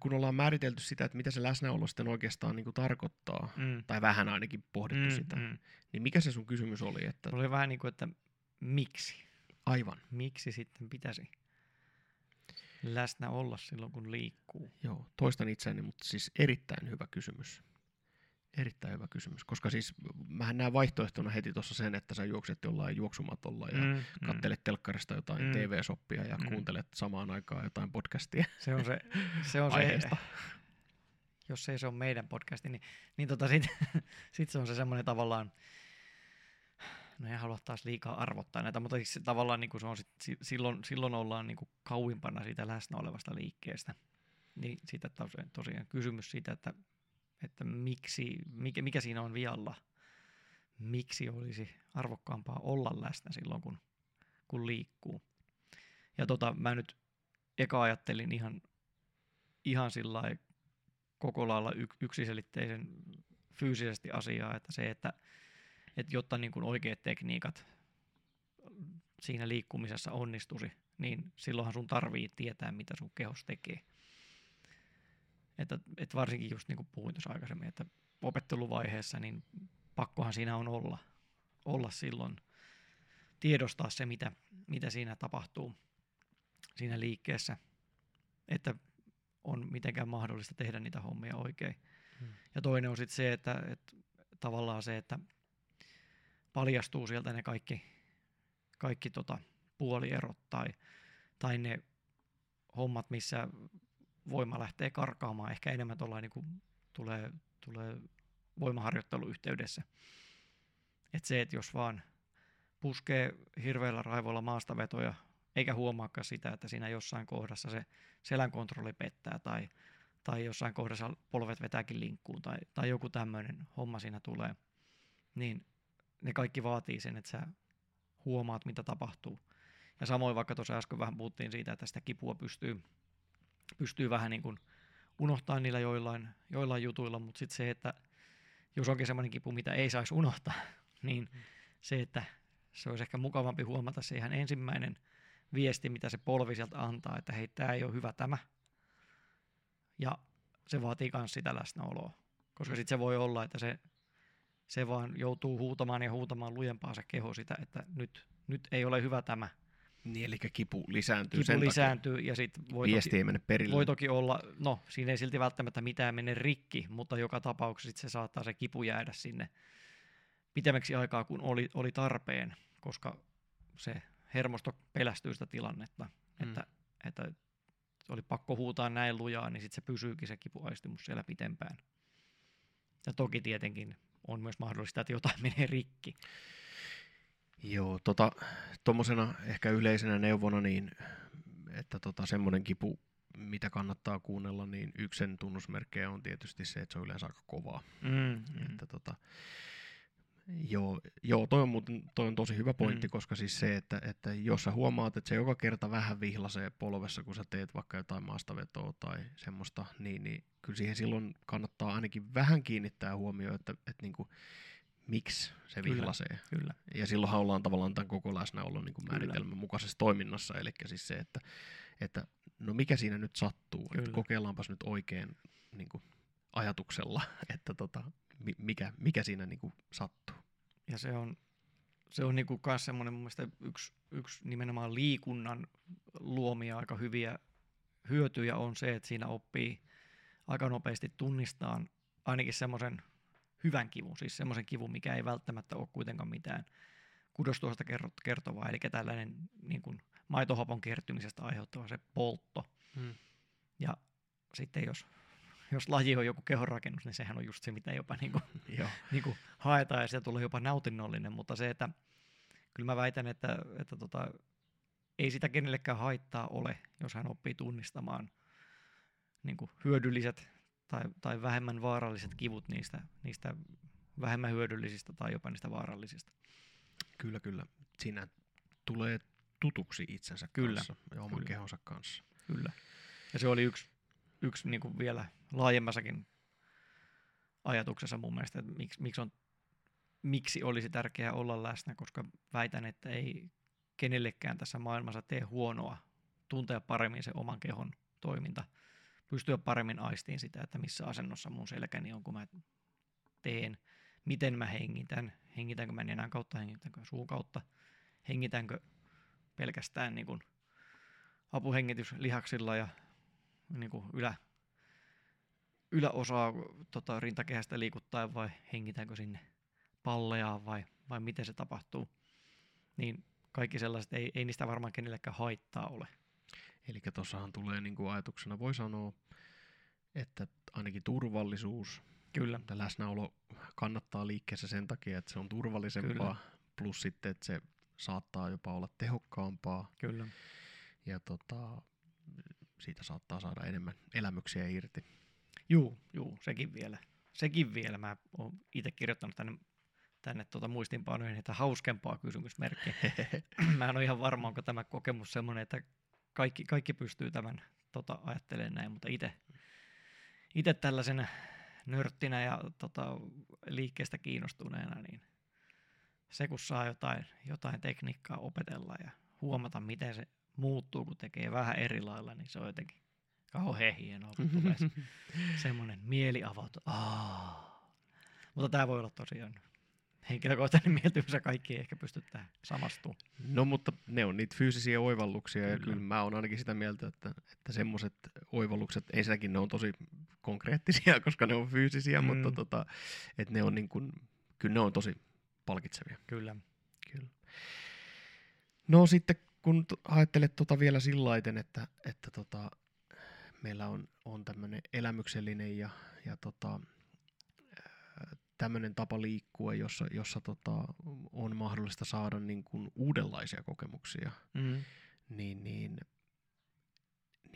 kun ollaan määritelty sitä, että mitä se läsnäolo sitten oikeastaan niin kuin tarkoittaa, mm. tai vähän ainakin pohdittu mm, sitä, mm. niin mikä se sun kysymys oli? Että... Oli vähän niin kuin, että miksi? Aivan. Miksi sitten pitäisi läsnä olla silloin, kun liikkuu? Joo, toistan itseäni, mutta siis erittäin hyvä kysymys. Erittäin hyvä kysymys, koska siis mähän näen vaihtoehtona heti tuossa sen, että sä juokset jollain juoksumatolla ja mm, mm. kattelet mm. telkkarista jotain mm. TV-soppia ja mm. kuuntelet samaan aikaan jotain podcastia. Se on se, se, on se jos ei se ole meidän podcasti, niin, niin tota sit, sit se on se semmoinen tavallaan, no en halua taas liikaa arvottaa näitä, mutta siis tavallaan niin kuin se on sit, silloin, silloin ollaan niin kuin kauimpana siitä läsnä olevasta liikkeestä. Niin siitä tosiaan, kysymys siitä, että että miksi, mikä, mikä siinä on vialla, miksi olisi arvokkaampaa olla läsnä silloin, kun, kun liikkuu. Ja tota, mä nyt eka ajattelin ihan, ihan sillä koko lailla yksiselitteisen fyysisesti asiaa, että se, että, että jotta niin kuin oikeat tekniikat siinä liikkumisessa onnistuisi, niin silloinhan sun tarvii tietää, mitä sun kehos tekee. Että, että varsinkin just niin kuin puhuin tuossa aikaisemmin, että opetteluvaiheessa niin pakkohan siinä on olla, olla silloin, tiedostaa se, mitä, mitä siinä tapahtuu siinä liikkeessä, että on mitenkään mahdollista tehdä niitä hommia oikein. Hmm. Ja toinen on sitten se, että, että tavallaan se, että paljastuu sieltä ne kaikki, kaikki tota puolierot tai, tai ne hommat, missä voima lähtee karkaamaan ehkä enemmän tuolla niin kuin tulee, tulee voimaharjoitteluyhteydessä. Että se, että jos vaan puskee hirveällä raivoilla maastavetoja, eikä huomaakaan sitä, että siinä jossain kohdassa se selän kontrolli pettää tai, tai jossain kohdassa polvet vetääkin linkkuun tai, tai joku tämmöinen homma siinä tulee, niin ne kaikki vaatii sen, että sä huomaat, mitä tapahtuu. Ja samoin vaikka tuossa äsken vähän puhuttiin siitä, että sitä kipua pystyy pystyy vähän niin kuin unohtaa niillä joillain, joillain jutuilla, mutta sitten se, että jos onkin semmoinen kipu, mitä ei saisi unohtaa, niin mm. se, että se olisi ehkä mukavampi huomata se ihan ensimmäinen viesti, mitä se polvi sieltä antaa, että hei, tämä ei ole hyvä tämä. Ja se vaatii myös sitä läsnäoloa, koska mm. sitten se voi olla, että se, se vaan joutuu huutamaan ja huutamaan lujempaa se keho sitä, että nyt, nyt ei ole hyvä tämä, niin, eli kipu lisääntyy kipu sen lisääntyy takia. ja sit voi Viesti toki, ei mene perille. Voi toki olla, no siinä ei silti välttämättä mitään mene rikki, mutta joka tapauksessa se saattaa se kipu jäädä sinne pitemmäksi aikaa kuin oli, oli tarpeen, koska se hermosto pelästyy sitä tilannetta, mm. että, että oli pakko huutaa näin lujaa, niin sitten se pysyykin se kipuaistimus siellä pitempään. Ja toki tietenkin on myös mahdollista, että jotain menee rikki. Joo, tota, tuommoisena ehkä yleisenä neuvona, niin että tota, semmoinen kipu, mitä kannattaa kuunnella, niin yksi sen tunnusmerkkejä on tietysti se, että se on yleensä aika kovaa. Mm, mm. Että tota, Joo, joo toi, on, toi on tosi hyvä pointti, mm. koska siis se, että, että jos sä huomaat, että se joka kerta vähän vihlasee polvessa, kun sä teet vaikka jotain maastavetoa tai semmoista, niin, niin kyllä siihen silloin kannattaa ainakin vähän kiinnittää huomioon, että, että niinku, miksi se vihlasee. Kyllä, kyllä. Ja silloinhan ollaan tavallaan tämän koko läsnäolon niin kuin määritelmän mukaisessa toiminnassa, eli siis se, että, että no mikä siinä nyt sattuu, kyllä. että kokeillaanpas nyt oikein niin kuin ajatuksella, että tota, mikä, mikä siinä niin kuin sattuu. Ja se on, se on niin kuin myös semmoinen mun mielestä yksi, yksi nimenomaan liikunnan luomia aika hyviä hyötyjä on se, että siinä oppii aika nopeasti tunnistaa ainakin semmoisen hyvän kivun, siis semmoisen kivun, mikä ei välttämättä ole kuitenkaan mitään kudostuosta kertovaa, eli tällainen niin kuin maitohapon kertymisestä aiheuttava se poltto. Hmm. Ja sitten jos, jos laji on joku kehonrakennus, niin sehän on just se, mitä jopa niin kuin, niin kuin haetaan, ja se tulee jopa nautinnollinen, mutta se, että kyllä mä väitän, että, että tota, ei sitä kenellekään haittaa ole, jos hän oppii tunnistamaan niin kuin hyödylliset tai, tai vähemmän vaaralliset kivut niistä, niistä vähemmän hyödyllisistä tai jopa niistä vaarallisista. Kyllä, kyllä. Siinä tulee tutuksi itsensä Kyllä, kanssa ja oman kyllä. kehonsa kanssa. Kyllä. Ja se oli yksi, yksi niin kuin vielä laajemmassakin ajatuksessa mun mielestä, että miksi, miksi, on, miksi olisi tärkeää olla läsnä, koska väitän, että ei kenellekään tässä maailmassa tee huonoa tuntea paremmin se oman kehon toiminta, pystyä paremmin aistiin sitä, että missä asennossa mun selkäni on, kun mä teen, miten mä hengitän, hengitänkö mä nenän kautta, hengitänkö suun kautta, hengitänkö pelkästään niin kuin apuhengityslihaksilla ja niin kuin ylä, yläosaa tota, rintakehästä liikuttaa vai hengitäänkö sinne palleaan vai, vai miten se tapahtuu. Niin kaikki sellaiset, ei, ei niistä varmaan kenellekään haittaa ole. Eli tuossahan tulee niin kuin ajatuksena, voi sanoa, että ainakin turvallisuus, Kyllä, läsnäolo kannattaa liikkeessä sen takia, että se on turvallisempaa, Kyllä. plus sitten, että se saattaa jopa olla tehokkaampaa kyllä. ja tota, siitä saattaa saada enemmän elämyksiä irti. Juu, juu, sekin vielä. Sekin vielä. Mä oon itse kirjoittanut tänne, tänne tuota muistinpanoihin, että hauskempaa kysymysmerkkiä. Mä en ole ihan varma, onko tämä kokemus semmoinen, että kaikki, kaikki pystyy tämän tota, ajattelemaan näin, mutta itse itse tällaisena nörttinä ja tota, liikkeestä kiinnostuneena, niin se kun saa jotain, jotain tekniikkaa opetella ja huomata, miten se muuttuu, kun tekee vähän eri lailla, niin se on jotenkin kauhean hienoa, kun tulee se semmoinen mieli avautuu. Aa. Mutta tämä voi olla tosiaan henkilökohtainen mieltymys kaikki ei ehkä pysty tähän samastumaan. No mutta ne on niitä fyysisiä oivalluksia kyllä. ja Kyllä. mä oon ainakin sitä mieltä, että, että semmoiset oivallukset, ensinnäkin ne on tosi konkreettisia, koska ne on fyysisiä. Mm. mutta tota, että ne on niin kuin, kyllä ne on tosi palkitsevia. Kyllä. Kyllä. No sitten kun ajattelet tota vielä sillaiten, että, että tota, meillä on, on tämmöinen elämyksellinen ja, ja tota, tämmöinen tapa liikkua, jossa, jossa tota, on mahdollista saada niin kuin uudenlaisia kokemuksia, Mm. niin, niin,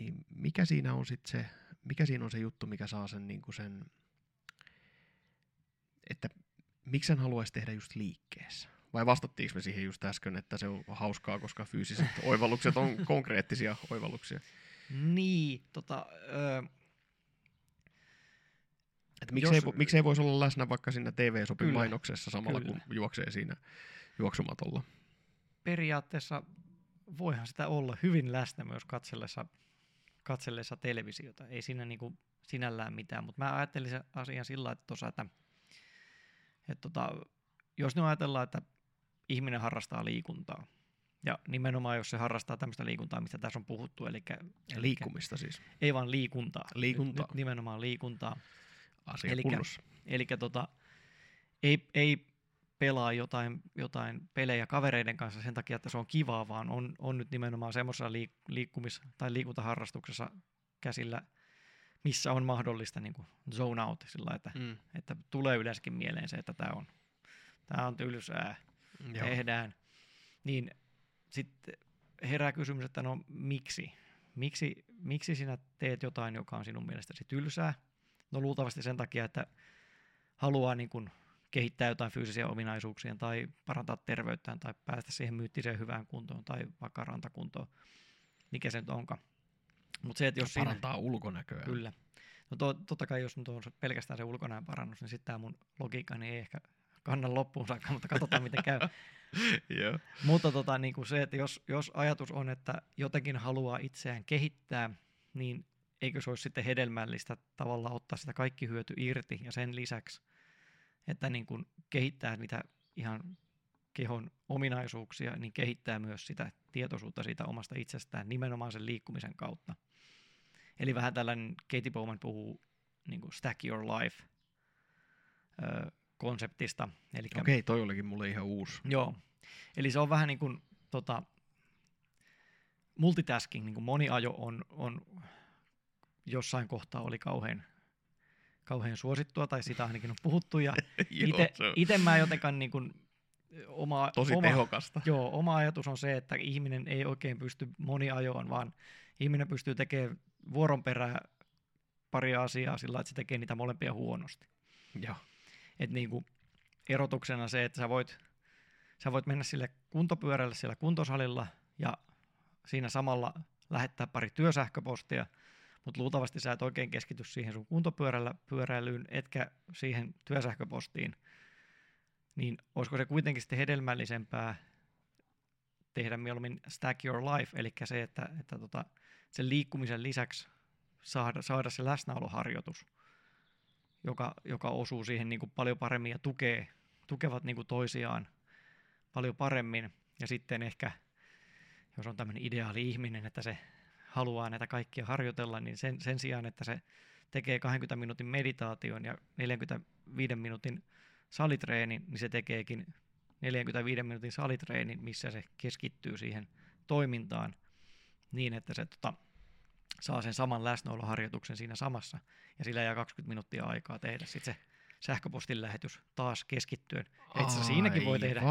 niin mikä siinä on sitten se, mikä siinä on se juttu, mikä saa sen, niin kuin sen että miksi sen haluaisi tehdä just liikkeessä? Vai vastattiinko me siihen just äsken, että se on hauskaa, koska fyysiset oivallukset on konkreettisia oivalluksia? Niin, tota, öö, Että miksei, Jos- miksei voisi olla läsnä vaikka siinä TV-sopin mainoksessa samalla, kyllä. kun juoksee siinä juoksumatolla? periaatteessa voihan sitä olla hyvin läsnä myös katsellessa, katsellessa televisiota. Ei siinä niinku sinällään mitään, mutta mä ajattelin sen asian sillä että, tossa, että, että tota, jos nyt ajatellaan, että ihminen harrastaa liikuntaa, ja nimenomaan jos se harrastaa tämmöistä liikuntaa, mistä tässä on puhuttu, eli, eli Liikkumista siis. ei vaan liikuntaa, Liikuntaa. Nyt, nyt nimenomaan liikuntaa, Asia Elikkä- kunnossa. Eli tota, ei, ei pelaa jotain, jotain pelejä kavereiden kanssa sen takia, että se on kivaa, vaan on, on nyt nimenomaan semmoisessa liik- liikkumis- tai liikuntaharrastuksessa käsillä, missä on mahdollista niin kuin zone out, sillä että, Mm. että tulee yleensäkin mieleen se, että tämä on, tää on tylsää, Joo. tehdään. Niin sitten herää kysymys, että no miksi? Miksi, miksi sinä teet jotain, joka on sinun mielestäsi tylsää? No luultavasti sen takia, että haluaa niin kuin kehittää jotain fyysisiä ominaisuuksia tai parantaa terveyttään tai päästä siihen myyttiseen hyvään kuntoon tai vaikka rantakuntoon, mikä se nyt onkaan. Mutta se, että jos siinä, Parantaa ulkonäköä. Kyllä. No to, totta kai jos nyt on pelkästään se ulkonäön parannus, niin sitten tämä mun logiikka ei ehkä kanna loppuun saakka, mutta katsotaan miten käy. Joo. Mutta tota, niin kuin se, että jos, jos ajatus on, että jotenkin haluaa itseään kehittää, niin eikö se olisi sitten hedelmällistä tavalla ottaa sitä kaikki hyöty irti ja sen lisäksi, että niin kuin kehittää niitä ihan kehon ominaisuuksia, niin kehittää myös sitä tietoisuutta siitä omasta itsestään nimenomaan sen liikkumisen kautta. Eli vähän tällainen, Katie Bowman puhuu niin kuin stack your life konseptista. Eli Okei, toi olikin mulle ihan uusi. Joo. Eli se on vähän niin kuin tota, multitasking, niin kuin moniajo on, on jossain kohtaa oli kauhean, kauhean suosittua, tai sitä ainakin on puhuttu, ja Joo, ite, se on- ite mä jotenkin niin kuin oma, Tosi oma, tehokasta. Joo, oma ajatus on se, että ihminen ei oikein pysty moniajoon, vaan ihminen pystyy tekemään vuoron perään pari asiaa sillä, että se tekee niitä molempia huonosti. Joo. Et niinku erotuksena se, että sä voit, sä voit mennä sille kuntopyörälle siellä kuntosalilla ja siinä samalla lähettää pari työsähköpostia, mutta luultavasti sä et oikein keskity siihen sun kuntopyörällä pyöräilyyn, etkä siihen työsähköpostiin, niin olisiko se kuitenkin sitten hedelmällisempää tehdä mieluummin stack your life, eli se, että, että tota, sen liikkumisen lisäksi saada, saada se läsnäoloharjoitus, joka, joka osuu siihen niin kuin paljon paremmin ja tukee, tukevat niin kuin toisiaan paljon paremmin. Ja sitten ehkä, jos on tämmöinen ideaali ihminen, että se haluaa näitä kaikkia harjoitella, niin sen, sen sijaan, että se tekee 20 minuutin meditaation ja 45 minuutin salitreenin, niin se tekeekin 45 minuutin salitreenin, missä se keskittyy siihen toimintaan niin, että se tota, saa sen saman läsnäoloharjoituksen siinä samassa, ja sillä jää 20 minuuttia aikaa tehdä sitten se sähköpostin lähetys taas keskittyen. Ja itse siinäkin voi tehdä,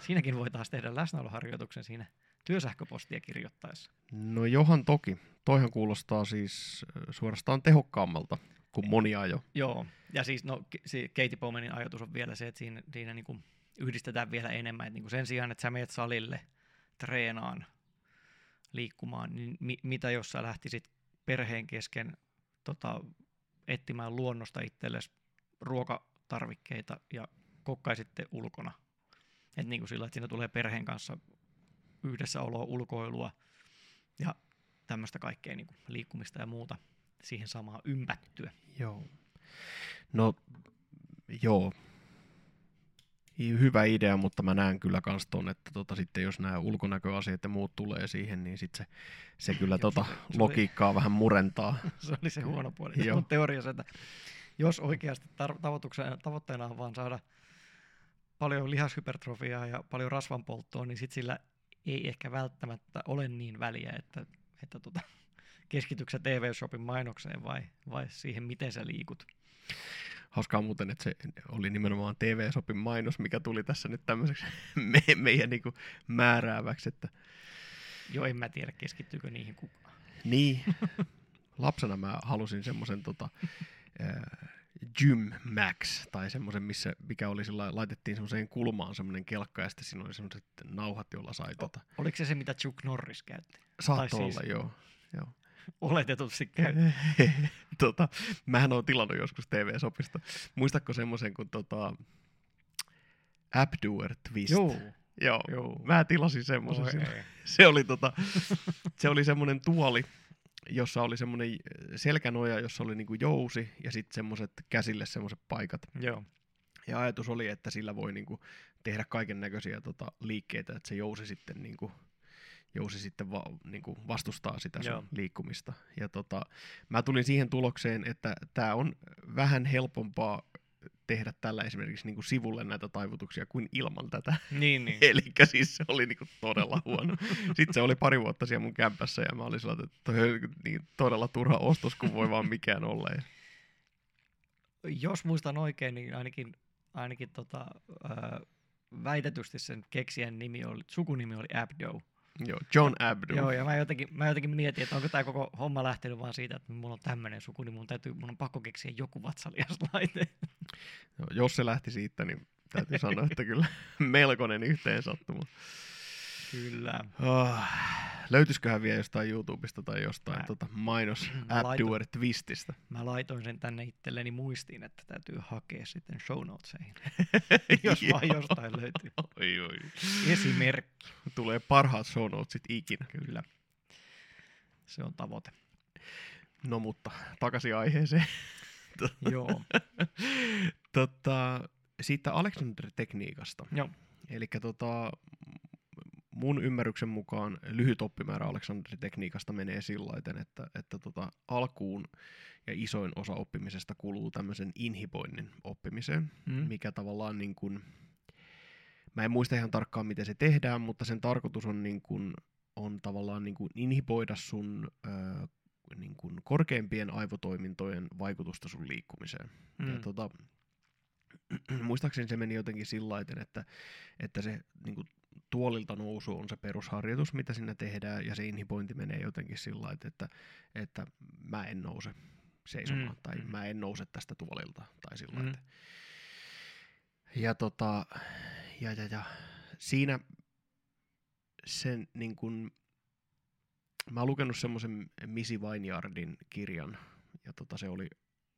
siinäkin voi taas tehdä läsnäoloharjoituksen siinä työsähköpostia kirjoittaessa. No johan toki. Toihan kuulostaa siis äh, suorastaan tehokkaammalta kuin moni ajo. Joo, ja siis no, se Katie Bowmanin ajatus on vielä se, että siinä, siinä niin kuin yhdistetään vielä enemmän, että niin kuin sen sijaan, että sä meet salille treenaan, liikkumaan, niin mi- mitä jos sä lähtisit perheen kesken tota, etsimään luonnosta itsellesi ruokatarvikkeita ja kokkaisitte ulkona. Et niin kuin sillä, että siinä tulee perheen kanssa yhdessäoloa, ulkoilua ja tämmöistä kaikkea niin kuin liikkumista ja muuta siihen samaan ympättyä. Joo. No, joo. Hyvä idea, mutta mä näen kyllä kans ton, että tota, sitten jos nämä ulkonäköasiat ja muut tulee siihen, niin sit se, se kyllä tota, se- se oli- logiikkaa vähän murentaa. se oli se huono puoli. Joo. on teoriassa, että jos oikeasti tar- tavoitteena on vaan saada paljon lihashypertrofiaa ja paljon rasvanpolttoa, niin sit sillä ei ehkä välttämättä ole niin väliä, että, että tota, keskityksä TV-shopin mainokseen vai, vai siihen, miten sä liikut. Hauskaa muuten, että se oli nimenomaan TV-sopin mainos, mikä tuli tässä nyt tämmöiseksi me, meidän niinku määrääväksi, että Jo en mä tiedä, keskittyykö niihin kukaan. Niin. Lapsena mä halusin semmoisen tota, äh, Gym Max, tai semmoisen, missä, mikä oli sillä, laitettiin semmoiseen kulmaan semmoinen kelkka, ja sitten siinä oli semmoiset nauhat, joilla sai tota. Oliko se se, mitä Chuck Norris käytti? Saattoi tai olla, siis- joo. joo. Oletetusti käytti. tota, mähän oon tilannut joskus TV-sopista. Muistatko semmoisen kuin tota, Abdoer Twist? Joo, Joo. joo. Mä tilasin semmoisen. Ei. se oli, tota, se oli semmoinen tuoli, jossa oli semmoinen selkänoja, jossa oli niinku jousi ja sitten semmoiset käsille semmoiset paikat. Joo, Ja ajatus oli, että sillä voi niinku tehdä kaiken näköisiä tota, liikkeitä, että se jousi sitten, niinku, jousi sitten va, niinku vastustaa sitä sun Joo. liikkumista. Ja tota, mä tulin siihen tulokseen, että tämä on vähän helpompaa tehdä tällä esimerkiksi niinku sivulle näitä taivutuksia kuin ilman tätä. niin, niin. Eli siis se oli niinku todella huono. Sitten se oli pari vuotta siellä mun kämpässä ja mä olin sellainen, että toi on niin todella turha ostos, kun voi vaan mikään olla. Ja, jos muistan oikein, niin ainakin, ainakin tota, ää, väitetysti sen keksijän nimi oli, sukunimi oli Abdo. Joo, John Abdo. Joo, ja mä jotenkin, mä jotenkin mietin, että onko tämä koko homma lähtenyt vaan siitä, että mulla on tämmöinen suku, niin mun, täytyy, mun on pakko keksiä joku vatsaliaslaite. Joo, jos se lähti siitä, niin täytyy sanoa, että kyllä melkoinen yhteensattuma. Kyllä. Oh, löytyisiköhän vielä jostain YouTubesta tai jostain Mä- tota, mainos Abdoer Twististä. Mä laitoin sen tänne itselleni muistiin, että täytyy hakea sitten show notesiin, jos vaan jostain löytyy. Oi, oi. Esimerkki. Tulee parhaat show notesit ikinä. Kyllä. Se on tavoite. No mutta, takaisin aiheeseen. Joo. tota, siitä Alexander-tekniikasta. Joo. Eli tota, mun ymmärryksen mukaan lyhyt oppimäärä Alexander-tekniikasta menee sillä että, että tota, alkuun ja isoin osa oppimisesta kuluu tämmöisen inhiboinnin oppimiseen, Mm. mikä tavallaan niin kuin, mä en muista ihan tarkkaan miten se tehdään, mutta sen tarkoitus on, niin kuin, on tavallaan niin kuin inhiboida sun ö, niin kuin korkeimpien aivotoimintojen vaikutusta sun liikkumiseen. Mm. Ja tota, muistaakseni se meni jotenkin sillä että, että se niin kuin, tuolilta nousu on se perusharjoitus, mitä sinne tehdään, ja se inhipointi menee jotenkin sillä lailla, että, että mä en nouse seisomaan, mm. tai mä en nouse tästä tuolilta, tai sillä mm. Ja, tota, ja, ja, ja siinä sen niin kun, mä oon lukenut semmoisen Missy Vineyardin kirjan, ja tota, se oli,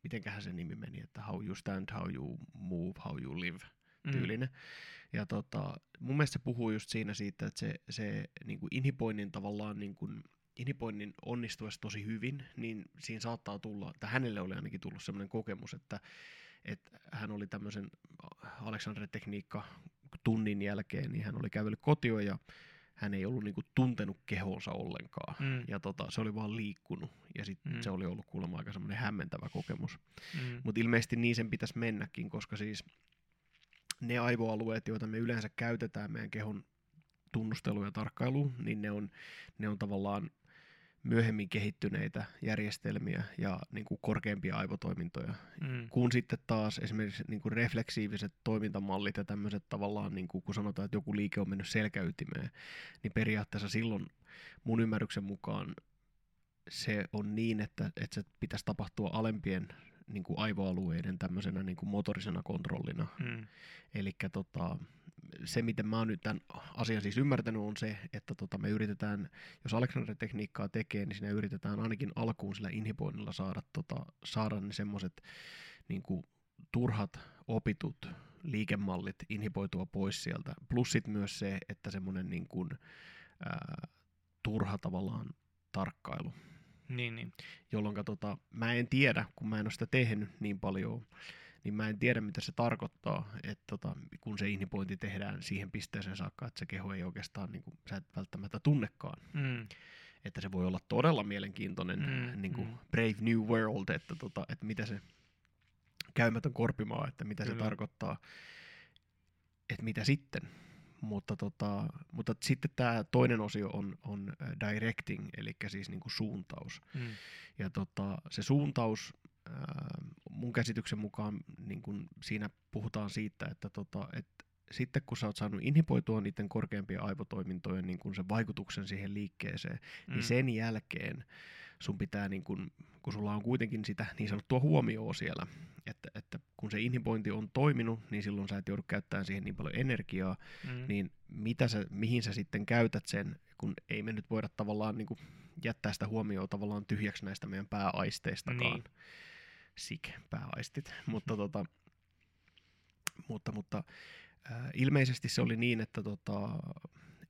mitenköhän se nimi meni, että How You Stand, How You Move, How You Live mm. Tyylinen. Mm. Ja tota, mun mielestä se puhuu just siinä siitä, että se, se niin kuin inhipoinnin tavallaan niin kuin, inhipoinnin onnistuessa tosi hyvin, niin siinä saattaa tulla, tai hänelle oli ainakin tullut sellainen kokemus, että, että hän oli tämmöisen Alexander-tekniikka tunnin jälkeen, niin hän oli kävellyt kotioon ja hän ei ollut niinku tuntenut kehonsa ollenkaan. Mm. Ja tota, se oli vaan liikkunut. Ja sitten mm. se oli ollut kuulemma aika semmoinen hämmentävä kokemus. Mm. Mutta ilmeisesti niin sen pitäisi mennäkin, koska siis ne aivoalueet, joita me yleensä käytetään meidän kehon tunnusteluun ja tarkkailuun, niin ne on, ne on tavallaan myöhemmin kehittyneitä järjestelmiä ja niin kuin korkeampia aivotoimintoja. Mm. Kun sitten taas esimerkiksi niin kuin refleksiiviset toimintamallit ja tämmöiset tavallaan, niin kuin, kun sanotaan, että joku liike on mennyt selkäytimeen, niin periaatteessa silloin mun ymmärryksen mukaan se on niin, että, että se pitäisi tapahtua alempien niin kuin aivoalueiden tämmöisenä niin kuin motorisena kontrollina. Mm. Eli tota, se, miten mä oon nyt tämän asian siis ymmärtänyt, on se, että tota, me yritetään, jos Alexander-tekniikkaa tekee, niin siinä yritetään ainakin alkuun sillä inhiboinnilla saada, tota, saada ne semmoiset niin turhat opitut liikemallit inhiboitua pois sieltä. Plus sit myös se, että semmoinen niin kuin, ää, turha tavallaan tarkkailu. Niin, niin. Jolloin tota, mä en tiedä, kun mä en ole sitä tehnyt niin paljon, niin mä en tiedä, mitä se tarkoittaa, että tota, kun se inhipointi tehdään siihen pisteeseen saakka, että se keho ei oikeastaan, niin kuin, sä et välttämättä tunnekaan. Mm. Että se voi olla todella mielenkiintoinen mm, niin kuin mm. Brave New World, että, tota, että mitä se käymätön korpimaa, että mitä Kyllä. se tarkoittaa, että mitä sitten. Mutta, tota, mutta sitten tämä toinen osio on, on directing, eli siis niin kuin suuntaus. Mm. Ja tota, se suuntaus mun käsityksen mukaan niin kun siinä puhutaan siitä, että, tota, että sitten kun sä oot saanut inhipoitua niiden korkeampien aivotoimintojen niin kun sen vaikutuksen siihen liikkeeseen, niin mm. niin sen jälkeen sun pitää, niin kun, kun sulla on kuitenkin sitä niin sanottua huomioon siellä, että, että kun se inhipointi on toiminut, niin silloin sä et joudu käyttämään siihen niin paljon energiaa, mm. niin mitä sä, mihin sä sitten käytät sen, kun ei me nyt voida tavallaan niin jättää sitä huomioon tavallaan tyhjäksi näistä meidän pääaisteistakaan. Niin sick pääaistit, mutta, tota, mutta, mutta äh, ilmeisesti se oli niin, että tota,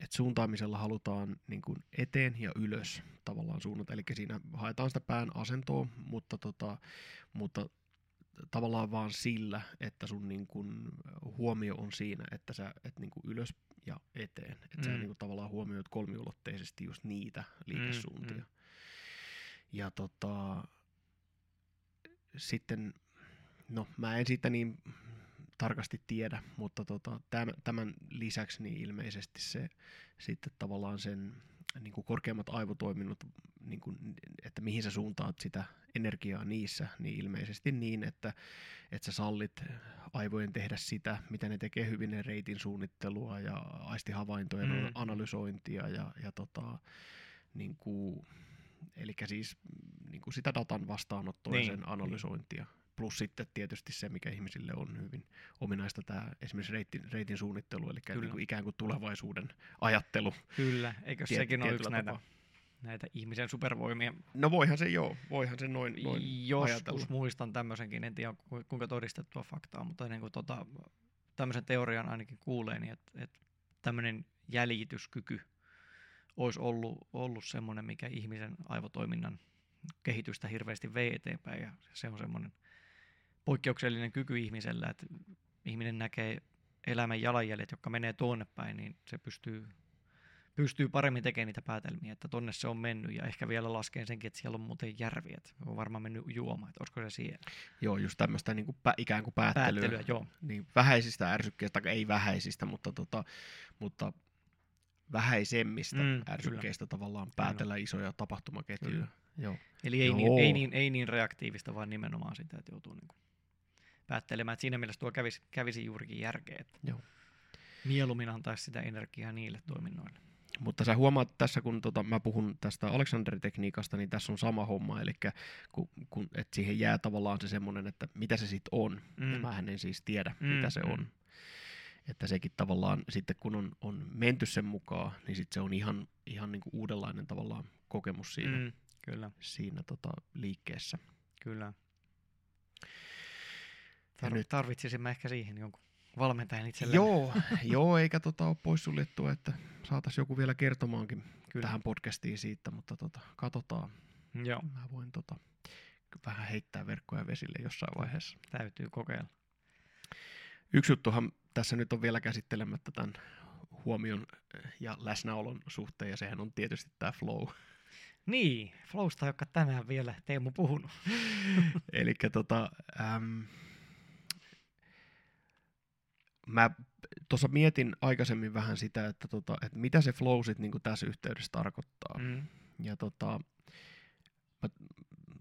et suuntaamisella halutaan niin kuin eteen ja ylös tavallaan suunnata, eli siinä haetaan sitä pään asentoa, mutta, tota, mutta tavallaan vaan sillä, että sun niin kuin huomio on siinä, että sä et niin kuin ylös ja eteen, että mm. sä niin kuin tavallaan huomioit kolmiulotteisesti just niitä liikesuuntia. Mm, mm. Ja tota, sitten, no mä en siitä niin tarkasti tiedä, mutta tota, tämän lisäksi niin ilmeisesti se sitten tavallaan sen niin kuin korkeammat aivotoiminnot, niin kuin, että mihin sä suuntaat sitä energiaa niissä, niin ilmeisesti niin, että, että sä sallit aivojen tehdä sitä, mitä ne tekee hyvin, ne reitin suunnittelua ja aistihavaintojen mm. analysointia ja, ja tota, niin kuin, eli siis niin kuin sitä datan vastaanottoa niin, ja sen analysointia. Niin. Plus sitten tietysti se, mikä ihmisille on hyvin ominaista, tämä esimerkiksi reitin, reitin suunnittelu, eli niin kuin ikään kuin tulevaisuuden ajattelu. Kyllä, eikö tiet, sekin ole yksi näitä, näitä ihmisen supervoimia? No voihan se joo, voihan se noin, noin Joskus ajatella. muistan tämmöisenkin, en tiedä kuinka todistettua faktaa, mutta niin kuin tota, tämmöisen teorian ainakin kuulee, niin että, että tämmöinen jäljityskyky olisi ollut, ollut semmoinen, mikä ihmisen aivotoiminnan kehitystä hirveästi vei eteenpäin ja se on semmoinen poikkeuksellinen kyky ihmisellä, että ihminen näkee elämän jalanjäljet, jotka menee tuonne päin, niin se pystyy, pystyy paremmin tekemään niitä päätelmiä, että tonne se on mennyt ja ehkä vielä laskee senkin, että siellä on muuten järvi, että on varmaan mennyt juomaan, että olisiko se siellä. Joo, just tämmöistä niin kuin pä, ikään kuin päättelyä. päättelyä joo. Niin, vähäisistä ärsykkeistä, ei vähäisistä, mutta, tota, mutta vähäisemmistä mm, ärsykkeistä kyllä. tavallaan päätellä kyllä. isoja tapahtumaketjuja. Joo. Eli ei, Joo. Niin, ei, niin, ei niin reaktiivista, vaan nimenomaan sitä, että joutuu niin kuin päättelemään. Et siinä mielessä tuo kävisi, kävisi juurikin järkeä, että Joo. mieluummin antaisi sitä energiaa niille toiminnoille. Mutta sä huomaat tässä, kun tota, mä puhun tästä Alexander-tekniikasta, niin tässä on sama homma, eli kun, kun, et siihen jää tavallaan se semmoinen, että mitä se sitten on. Mm. Ja mähän en siis tiedä, Mm, mitä se mm. on. Että sekin tavallaan sitten kun on, on menty sen mukaan, niin sitten se on ihan, ihan niinku uudenlainen tavallaan kokemus siinä. Mm, kyllä, siinä tota, liikkeessä. kyllä. Tar- nyt- Tarvitsisimme ehkä siihen jonkun valmentajan itselleen. Joo, joo, eikä tota ole poissuljettua, että saataisiin joku vielä kertomaankin kyllä. tähän podcastiin siitä, mutta tota, katsotaan. Joo, Mä voin tota, vähän heittää verkkoja vesille jossain vaiheessa. täytyy kokeilla. Yksi juttuhan tässä nyt on vielä käsittelemättä tämän huomion ja läsnäolon suhteen, ja sehän on tietysti tämä flow. Niin, Flowsta, joka tänään vielä Teemu puhunut. Eli tota, äm, mä tuossa mietin aikaisemmin vähän sitä, että, tota, että mitä se flow sit niinku tässä yhteydessä tarkoittaa. Mm. Ja tota, mä,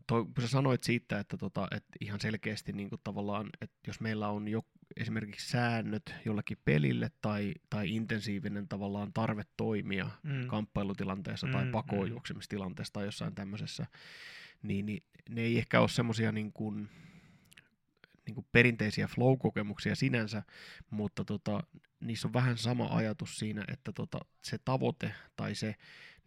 toi, kun sä sanoit siitä, että, tota, että ihan selkeästi niin kuin tavallaan, että jos meillä on jo esimerkiksi säännöt jollekin pelille tai, tai intensiivinen tavallaan tarve toimia Mm. kamppailutilanteessa tai Mm, pakoon mm. juoksemistilanteessa tai jossain tämmöisessä, niin, niin ne ei ehkä ole semmoisia niin kuin, niin kuin perinteisiä flow-kokemuksia sinänsä, mutta tota, niissä on vähän sama ajatus siinä, että tota, se tavoite tai se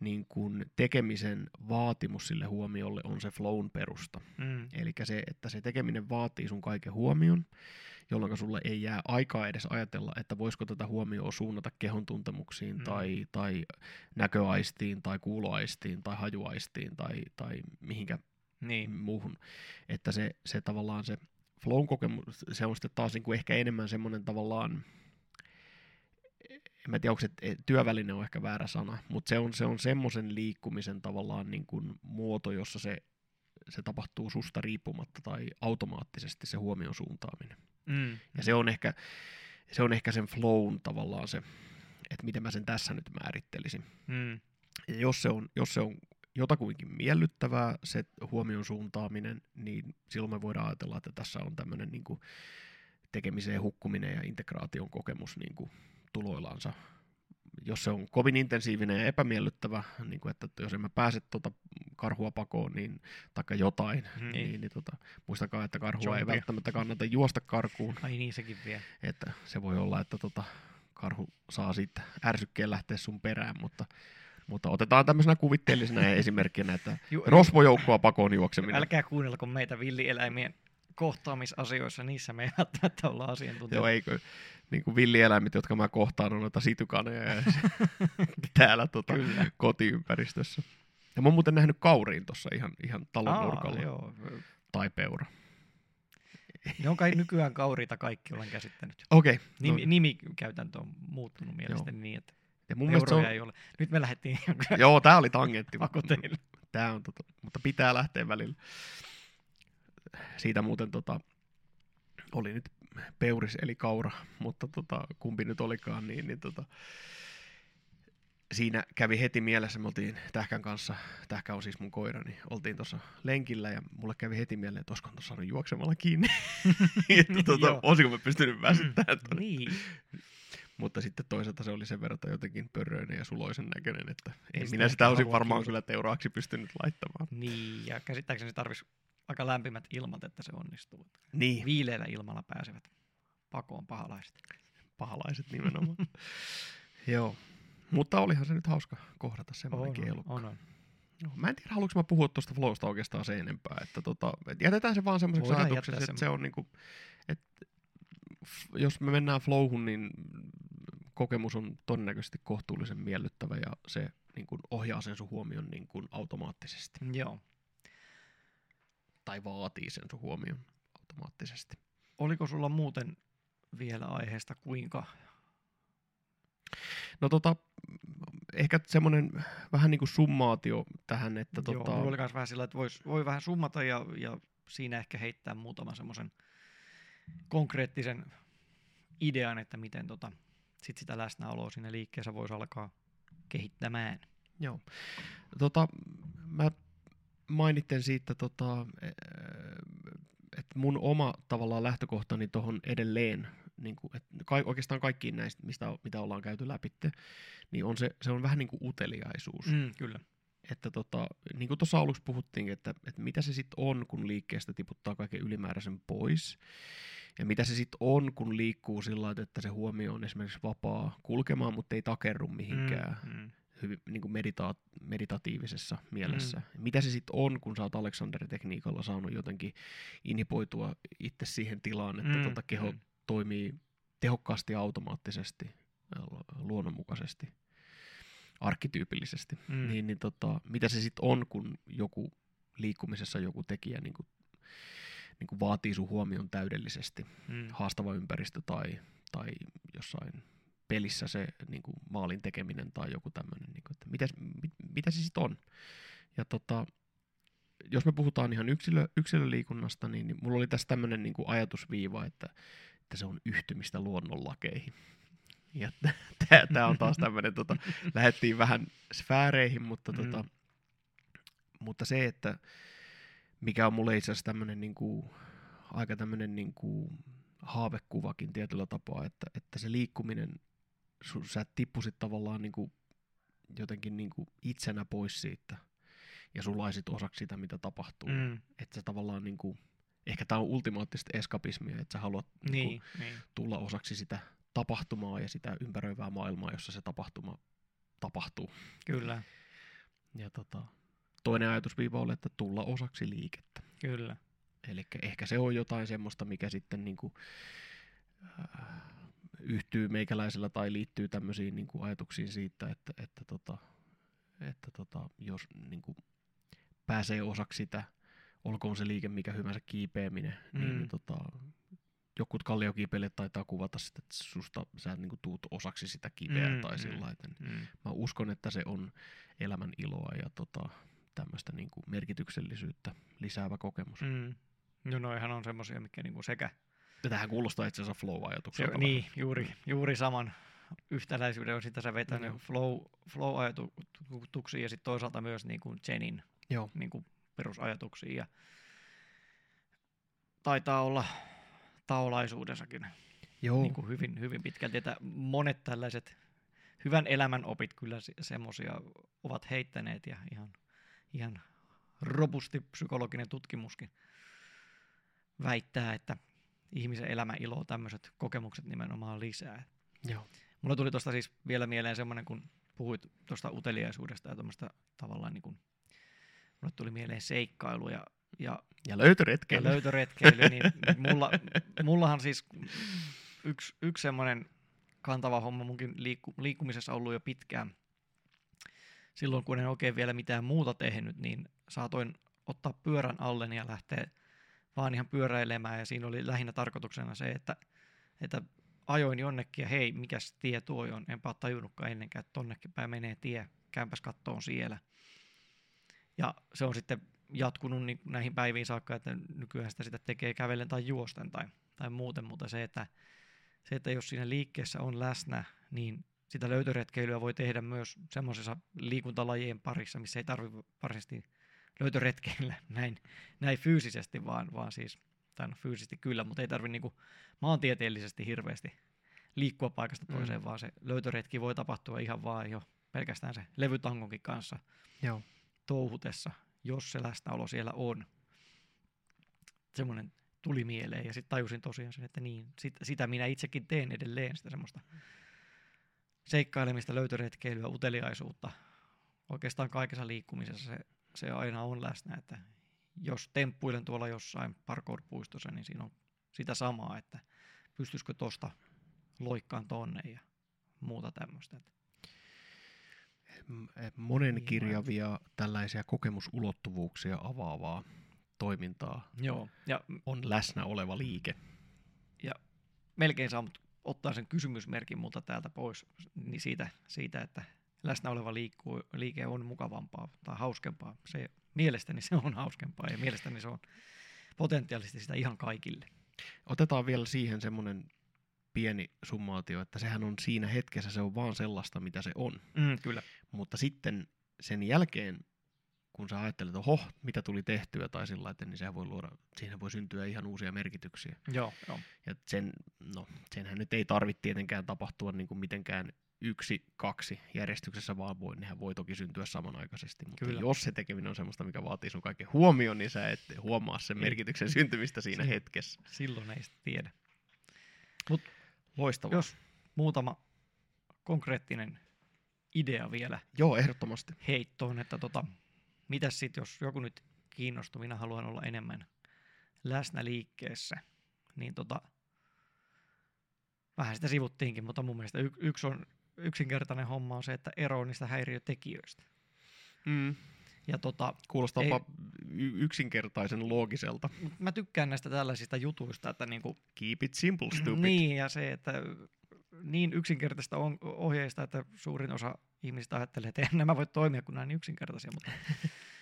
niin kuin tekemisen vaatimus sille huomiolle on se flown perusta. Mm. Eli se, että se tekeminen vaatii sun kaiken huomion, jolloin sulle ei jää aikaa edes ajatella, että voisiko tätä huomioon suunnata kehon tuntemuksiin Mm. tai, tai näköaistiin tai kuuloaistiin tai hajuaistiin tai, tai mihinkä Niin, muuhun. Että se, se tavallaan se flown kokemus, se on sitten taas niin kuin ehkä enemmän semmoinen tavallaan, en mä tiedä, onko se työväline on ehkä väärä sana, mutta se on, se on semmoisen liikkumisen tavallaan niin kuin muoto, jossa se, se tapahtuu susta riippumatta tai automaattisesti se huomion suuntaaminen. mm. Ja se on ehkä, se on ehkä sen flown tavallaan se, että miten mä sen tässä nyt määrittelisin. Mm. Ja jos se on, jos se on jotakuinkin miellyttävää, se huomion suuntaaminen, niin silloin me voidaan ajatella, että tässä on tämmöinen niin kuin tekemiseen hukkuminen ja integraation kokemus niin kuin tuloillansa. Jos se on kovin intensiivinen ja epämiellyttävä, niin kuin että jos en mä pääse tuota karhua pakoon niin, taikka jotain, Niin. niin, niin, tota, muistakaa, että karhua ei Zombia. välttämättä kannata juosta karkuun, Ai niin, sekin vielä. että se voi olla, että tota, karhu saa siitä ärsykkeen lähteä sun perään, mutta, mutta otetaan tämmöisenä kuvitteellisena esimerkkinä, että rosvojoukkoa pakoon juokseminen. Älkää kuunnelko meitä villieläimien kohtaamisasioissa, niissä me ei välttämättä olla asiantuntijoita. Joo, eikö niin kuin villieläimet, jotka mä kohtaan, on noita sitykaneja ja täällä tota, Kyllä. kotiympäristössä. Ja mä oon muuten nähnyt kauriin tuossa ihan, ihan talon Aa, nurkalla. joo. Tai peura. Ne on kai nykyään kauriita kaikki, olen käsittänyt. Okei. Okay, Nimi, no, nimikäytäntö on muuttunut mielestäni niin, että ja mun mielestä se on, ei ole. Nyt me lähdettiin joo, tää oli tangentti. pakoteille. Tää on tota, mutta pitää lähteä välillä. Siitä muuten tota, oli nyt peuris eli kaura, mutta tota, kumpi nyt olikaan, niin, niin tota, siinä kävi heti mielessä, me oltiin Tähkän kanssa, Tähkä on siis mun koira, niin oltiin tuossa lenkillä ja mulle kävi heti mieleen, että olisiko tuossa saanut juoksemalla kiinni. että tota, olisiko mä pystynyt väsyttämään. Niin. Mutta sitten toisaalta se oli sen verran jotenkin pörröinen ja suloisen näköinen, että ei sitä minä sitä olisin varmaan kyllä teuraaksi pystynyt laittamaan. niin, ja käsittääkseni se tarvitsisi aika lämpimät ilmat, että se onnistuu. Niin, Viileillä ilmalla pääsevät pakoon pahalaiset. pahalaiset nimenomaan. Joo, mutta olihan se nyt hauska kohdata semmoinen on, elukka. on, on. Joo, Mä en tiedä, haluanko mä puhua tuosta flowsta oikeastaan se enempää. Että tota, et jätetään se vaan semmoiseksi ajatukseksi, että se on niinku, että jos me mennään flowhun, niin kokemus on todennäköisesti kohtuullisen miellyttävä ja se niin kuin ohjaa sen sun huomion niin kuin automaattisesti. Joo. Tai vaatii sen sun huomion automaattisesti. Oliko sulla muuten vielä aiheesta kuinka? No tota, ehkä semmoinen vähän niin kuin summaatio tähän, että Joo, tota, mulla oli vähän sillä, että vois, voi vähän summata ja, ja siinä ehkä heittää muutaman semmoisen konkreettisen idean, että miten tota, sit sitä läsnäoloa siinä liikkeessä voisi alkaa kehittämään. Joo. Tota, mä mainitsen siitä, tota, että mun oma tavallaan lähtökohtani tuohon edelleen, niin kuin, että ka- oikeastaan kaikkiin näistä, mistä, mitä ollaan käyty läpi, niin on se, se on vähän niin kuin uteliaisuus. Mm, kyllä. Että tota, niin kuin tuossa aluksi puhuttiin, että, että mitä se sitten on, kun liikkeestä tiputtaa kaiken ylimääräisen pois. Ja mitä se sitten on, kun liikkuu sillä lailla, että se huomio on esimerkiksi vapaa kulkemaan, mutta ei takerru mihinkään Mm, mm. hyvin niin kuin medita- meditatiivisessa mielessä. Mm. Mitä se sitten on, kun sä oot Alexander-tekniikalla saanut jotenkin inhipoitua itse siihen tilaan, että Mm, tota keho mm. toimii tehokkaasti ja automaattisesti, luonnonmukaisesti, arkkityypillisesti. Mm. Niin, niin tota, mitä se sitten on, kun joku liikkumisessa joku tekijä niin kuin, niin kuin vaatii sun huomion täydellisesti Mm. haastava ympäristö tai, tai jossain pelissä se niin kuin maalin tekeminen tai joku tämmöinen, niin kuin, että mitä, mit, mitä se sitten on. Ja jos me puhutaan ihan yksilö, yksilöliikunnasta, niin, niin mulla oli tässä tämmöinen niin ajatusviiva, että, että se on yhtymistä luonnonlakeihin. Ja tämä on taas tämmöinen, tota, lähdettiin vähän sfääreihin, mutta, Mm. tota, mutta se, että mikä on mulle itse asiassa tämmöinen niin kuin, aika tämmöinen niin kuin haavekuvakin tietyllä tapaa, että, että se liikkuminen, su, sä tippusit tavallaan niin kuin, jotenkin niin kuin itsenä pois siitä ja sulaisit osaksi sitä, mitä tapahtuu. Mm. Että sä tavallaan niin kuin, ehkä tämä on ultimaattista eskapismia, että sä haluat niin kuin, Niin, niin. tulla osaksi sitä tapahtumaa ja sitä ympäröivää maailmaa, jossa se tapahtuma tapahtuu. Kyllä, Ja tota, toinen ajatusviiva oli, että tulla osaksi liikettä. kyllä. Eli ehkä se on jotain semmoista, mikä sitten niinku, äh, yhtyy meikäläisellä tai liittyy tämmöisiin niinku ajatuksiin siitä, että, että, tota, että tota, jos niinku, pääsee osaksi sitä, olkoon se liike mikä hyvänsä kiipeäminen, mm. niin, Mm. niin tota, jokut kalliokiipeilijät taitaa kuvata sitä, että susta sä niinku tuut osaksi sitä kiveä Mm, tai mm. sillä. Mm. Mä uskon, että se on elämän iloa ja tota, tämmöistä niinku merkityksellisyyttä lisäävä kokemus. Mm. Mm. No noihan on semmoisia, mikä niinku sekä... Ja tähän kuulostaa itse asiassa Se, flow-ajatukselta. niin, juuri, juuri saman yhtäläisyyden on sitä sä vetänyt Joo. flow, flow-ajatuksiin ja sitten toisaalta myös niin kuin Jenin Joo. niin kuin perusajatuksiin. Ja taitaa olla taolaisuudessakin Joo. niin kuin hyvin, hyvin pitkälti, että monet tällaiset hyvän elämän opit kyllä se- semmoisia ovat heittäneet ja ihan, ihan robusti psykologinen tutkimuskin väittää, että ihmisen elämän iloa tämmöiset kokemukset nimenomaan lisää. Joo. Mulla tuli tuosta siis vielä mieleen semmoinen, kun puhuit tuosta uteliaisuudesta ja tuommoista tavallaan niin kuin, mulle tuli mieleen seikkailu ja, ja Ja ja löytöretkeily. löytöretkeily, niin mulla, mullahan siis yksi, yksi semmoinen kantava homma munkin liikku, liikkumisessa ollut jo pitkään. Silloin kun en oikein vielä mitään muuta tehnyt, niin saatoin ottaa pyörän alleni ja lähteä vaan ihan pyöräilemään. Ja siinä oli lähinnä tarkoituksena se, että, että ajoin jonnekin ja hei, mikäs tie tuo on. Enpä ole tajunnutkaan ennenkään, että tonnekin päin menee tie. Käypäs kattoon siellä. Ja se on sitten jatkunut niin näihin päiviin saakka, että nykyään sitä, sitä tekee kävellen tai juosten tai, tai muuten, mutta se että, se, että jos siinä liikkeessä on läsnä, niin sitä löytöretkeilyä voi tehdä myös semmoisessa liikuntalajien parissa, missä ei tarvitse varsinaisesti löytöretkeillä näin, näin fyysisesti, vaan, vaan siis, tai no fyysisesti kyllä, mutta ei tarvitse niinku maantieteellisesti hirveästi liikkua paikasta Mm. toiseen, mm. vaan se löytöretki voi tapahtua ihan vaan jo pelkästään se levytangonkin kanssa Joo. touhutessa, jos se läsnäolo siellä on. Semmoinen tuli mieleen ja sitten tajusin tosiaan sen, että niin, sit, sitä minä itsekin teen edelleen, sitä semmoista seikkailemista, löytöretkeilyä, uteliaisuutta. Oikeastaan kaikessa liikkumisessa se, se aina on läsnä, että jos temppuilen tuolla jossain parkour-puistossa, niin siinä on sitä samaa, että pystyisikö tosta loikkaan tonne ja muuta tämmöistä. Monen Niin, kirjavia tällaisia kokemusulottuvuuksia avaavaa toimintaa Joo, ja on läsnä oleva liike. melkein saa mut ottaa sen kysymysmerkin multa täältä pois niin siitä, siitä, että läsnä oleva liikkuu, liike on mukavampaa tai hauskempaa. Se, mielestäni se on hauskempaa ja mielestäni se on potentiaalisesti sitä ihan kaikille. Otetaan vielä siihen semmoinen pieni summaatio, että sehän on siinä hetkessä, se on vaan sellaista, mitä se on. Mm, kyllä. Mutta sitten sen jälkeen, kun sä ajattelet, että oho, mitä tuli tehtyä tai sillä lailla, niin sehän voi luoda, siinä voi syntyä ihan uusia merkityksiä. Joo, joo. Ja sen, no, senhän nyt ei tarvitse tietenkään tapahtua niin kuin mitenkään yksi, kaksi järjestyksessä, vaan voi, nehän voi toki syntyä samanaikaisesti. Mutta Kyllä. jos se tekeminen on semmoista, mikä vaatii sun kaiken huomioon, niin sä et huomaa sen merkityksen syntymistä siinä Si- hetkessä. Silloin ei sitä tiedä. Loistavaa. Jos muutama konkreettinen idea vielä Joo, ehdottomasti. heittoon, että tota, mitäs sitten, jos joku nyt kiinnostuu, minä haluan olla enemmän läsnä liikkeessä, niin tota, vähän sitä sivuttiinkin, mutta mun mielestä y- yksi on yksinkertainen homma on se, että ero niistä häiriötekijöistä. Mm. Ja tota, Kuulostaa Ei- yksinkertaisen loogiselta. mä tykkään näistä tällaisista jutuista, että niinku, Keep it simple, stupid. niin ja se, että niin yksinkertaista on ohjeista, että suurin osa ihmisistä ajattelee, että eihän nämä voi toimia, kun nämä on niin yksinkertaisia, mutta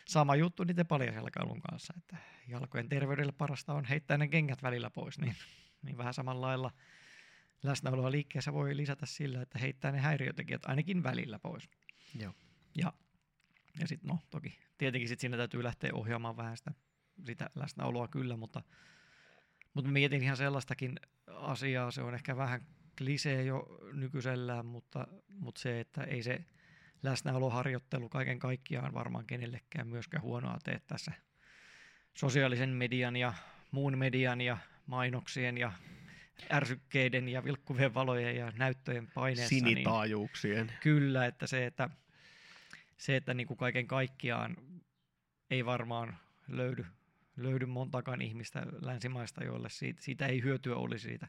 sama juttu niiden paljasjalkailun kanssa, että jalkojen terveydelle parasta on heittää ne kengät välillä pois, niin, niin vähän samalla lailla läsnäoloa liikkeessä voi lisätä sillä, että heittää ne häiriötekijät ainakin välillä pois. Joo. Ja, ja sitten no toki, tietenkin sit siinä täytyy lähteä ohjaamaan vähän sitä, sitä läsnäoloa kyllä, mutta, mutta mietin ihan sellaistakin asiaa, se on ehkä vähän klisee jo nykyisellään, mutta, mutta se, että ei se läsnäoloharjoittelu kaiken kaikkiaan varmaan kenellekään myöskään huonoa tee tässä sosiaalisen median ja muun median ja mainoksien ja ärsykkeiden ja vilkkuvien valojen ja näyttöjen paineessa. Niin, Sinitaajuuksien. Kyllä, että se, että, se, että niin kuin kaiken kaikkiaan ei varmaan löydy, löydy montakaan ihmistä länsimaista, joille siitä, siitä ei hyötyä olisi siitä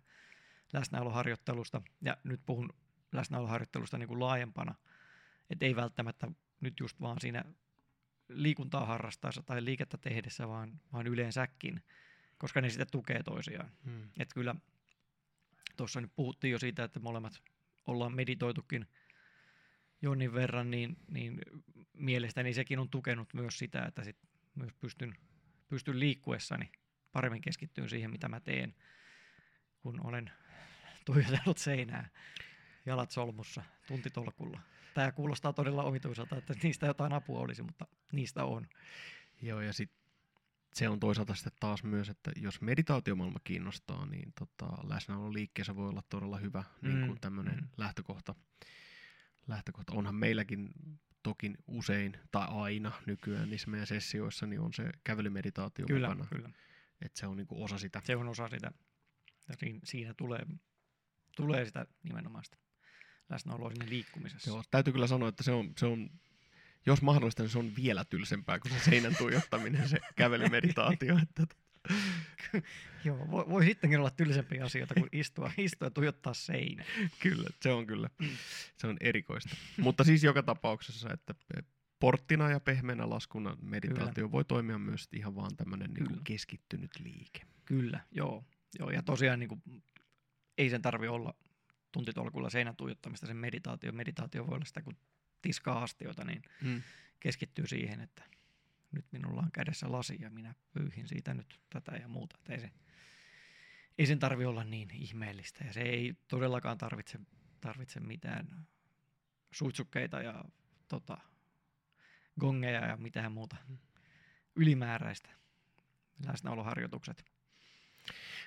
läsnäoloharjoittelusta. Ja nyt puhun läsnäoloharjoittelusta niin kuin laajempana, että ei välttämättä nyt just vaan siinä liikuntaa harrastaessa tai liikettä tehdessä, vaan, vaan yleensäkin, koska ne sitten tukee toisiaan. Hmm. Että kyllä tuossa nyt puhuttiin jo siitä, että molemmat ollaan meditoitukin jonnin verran, niin, niin mielestäni sekin on tukenut myös sitä, että sit myös pystyn, pystyn liikkuessani paremmin keskittyyn siihen, mitä mä teen, kun olen tuijotellut seinää jalat solmussa, tuntitolkulla. Tämä kuulostaa todella omituiselta, että niistä jotain apua olisi, mutta niistä on. Joo, ja sit se on toisaalta sitten taas myös, että jos meditaatiomaailma kiinnostaa, niin tota, läsnäolo liikkeessä voi olla todella hyvä niin Mm, kuin tämmöinen mm. lähtökohta. lähtökohta. Onhan meilläkin toki usein tai aina nykyään niissä meidän sessioissa niin on se kävelymeditaatio Kyllä, mukana. kyllä. Että se on niin kuin osa sitä. Se on osa sitä. Ja siinä, siinä tulee, tulee sitä nimenomaan sitä läsnäoloa siinä liikkumisessa. Joo, täytyy kyllä sanoa, että se on, se on jos mahdollista, niin se on vielä tylsempää kuin se seinän tuijottaminen, se kävelymeditaatio. Että, Joo, voi, voi sittenkin olla tylsempiä asioita kuin istua, istua ja tuijottaa seinään. Kyllä, se on kyllä. Se on erikoista. Mutta siis joka tapauksessa, että porttina ja pehmeänä laskuna meditaatio kyllä. voi toimia myös ihan vaan tämmöinen niin keskittynyt liike. Kyllä, joo. joo ja tosiaan niin kuin, ei sen tarvi olla tuntitolkulla seinän tuijottamista sen meditaatio. Meditaatio voi olla sitä, kun tiskaa astioita, niin Mm. keskittyy siihen, että nyt minulla on kädessä lasi ja minä pyyhin siitä nyt tätä ja muuta. Että ei, se, ei sen tarvi olla niin ihmeellistä ja se ei todellakaan tarvitse, tarvitse mitään suitsukkeita ja tota, gongeja ja mitään muuta ylimääräistä läsnäoloharjoitukset.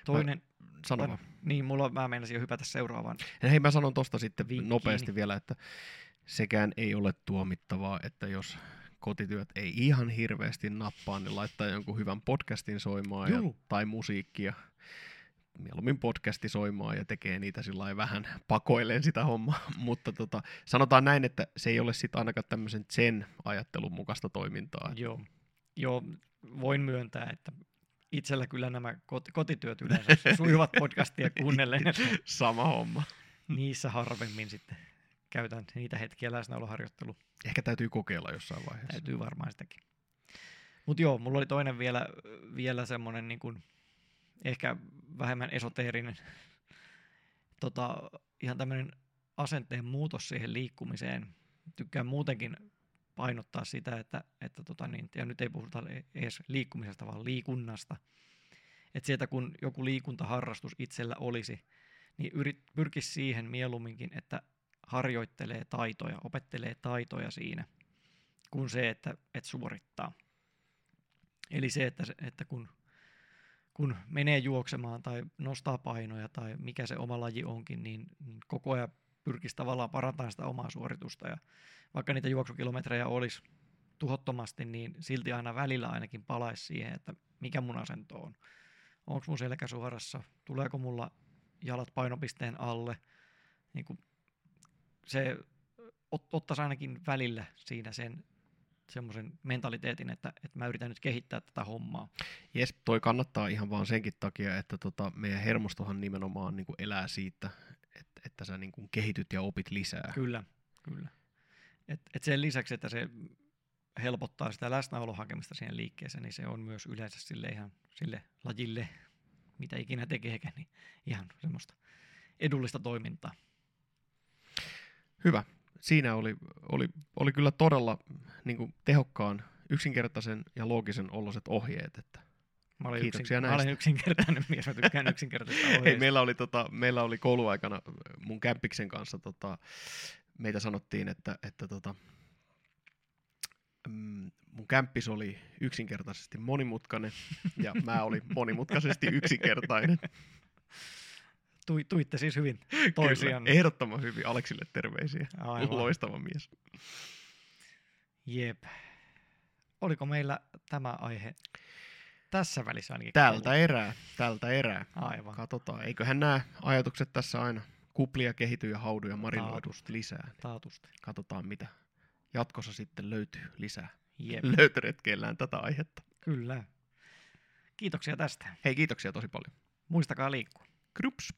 Toinen, Sano tai- vaan. niin mulla mä meinasin jo hypätä seuraavaan. Hei, mä sanon tosta sitten Vinkkiini. nopeasti vielä, että sekään ei ole tuomittavaa, että jos kotityöt ei ihan hirveästi nappaa, niin laittaa jonkun hyvän podcastin soimaan ja, tai musiikkia. Mieluummin podcasti soimaan ja tekee niitä sillä vähän pakoilleen sitä hommaa. Mutta tota, sanotaan näin, että se ei ole sitten ainakaan tämmöisen sen ajattelun mukaista toimintaa. Joo. Joo, voin myöntää, että itsellä kyllä nämä kot- kotityöt yleensä sujuvat podcastia kuunnellen. että Sama homma. Niissä harvemmin sitten käytän niitä hetkiä läsnäoloharjoittelu. Ehkä täytyy kokeilla jossain vaiheessa. Täytyy varmaan sitäkin. Mutta joo, mulla oli toinen vielä, vielä semmoinen niin kuin, ehkä vähemmän esoteerinen, tota, ihan tämmöinen asenteen muutos siihen liikkumiseen. Tykkään muutenkin painottaa sitä, että, että tota niin, ja nyt ei puhuta edes liikkumisesta, vaan liikunnasta. Että sieltä kun joku liikuntaharrastus itsellä olisi, niin yrit, pyrkisi siihen mieluumminkin, että harjoittelee taitoja, opettelee taitoja siinä, kuin se, että, että suorittaa. Eli se, että, että kun, kun menee juoksemaan tai nostaa painoja tai mikä se oma laji onkin, niin, niin koko ajan pyrkisi tavallaan parantamaan sitä omaa suoritusta. Ja vaikka niitä juoksukilometrejä olisi tuhottomasti, niin silti aina välillä ainakin palaisi siihen, että mikä mun asento on. Onko mun selkä suorassa, tuleeko mulla jalat painopisteen alle. Niin kuin se ot, ottaisi ainakin välillä siinä sen semmoisen mentaliteetin, että, että mä yritän nyt kehittää tätä hommaa. Jes, toi kannattaa ihan vaan senkin takia, että tota, meidän hermostohan nimenomaan niin kuin elää siitä, että, että sä niin kuin kehityt ja opit lisää. Kyllä, kyllä. Et, et sen lisäksi, että se helpottaa sitä läsnäolon hakemista siihen liikkeeseen, niin se on myös yleensä sille ihan sille lajille, mitä ikinä tekeekään, niin ihan semmoista edullista toimintaa. Hyvä. Siinä oli, oli, oli kyllä todella niin kuin, tehokkaan, yksinkertaisen ja loogisen oloset ohjeet. Että Mä olin, Kiitoksia yksin, mä näistä. olen yksinkertainen mies, mä tykkään yksinkertaisista ohjeista. meillä, oli, tota, meillä oli kouluaikana mun kämppiksen kanssa, tota, meitä sanottiin, että, että tota, mm, mun kämppis oli yksinkertaisesti monimutkainen ja mä olin monimutkaisesti yksinkertainen. Tui, tuitte siis hyvin Kyllä, toisiaan. ehdottoman hyvin. Aleksille terveisiä. Aivan. Loistava mies. Jep. Oliko meillä tämä aihe tässä välissä ainakin? Tältä erää, tältä erää. Aivan. Katsotaan, eiköhän nämä ajatukset tässä aina kuplia, kehity ja haudu ja marinoidu Taatusti. lisää. Taatusti. Katsotaan, mitä jatkossa sitten löytyy lisää. Jep. Löytöretkeillään tätä aihetta. Kyllä. Kiitoksia tästä. Hei, kiitoksia tosi paljon. Muistakaa liikkua. Krups.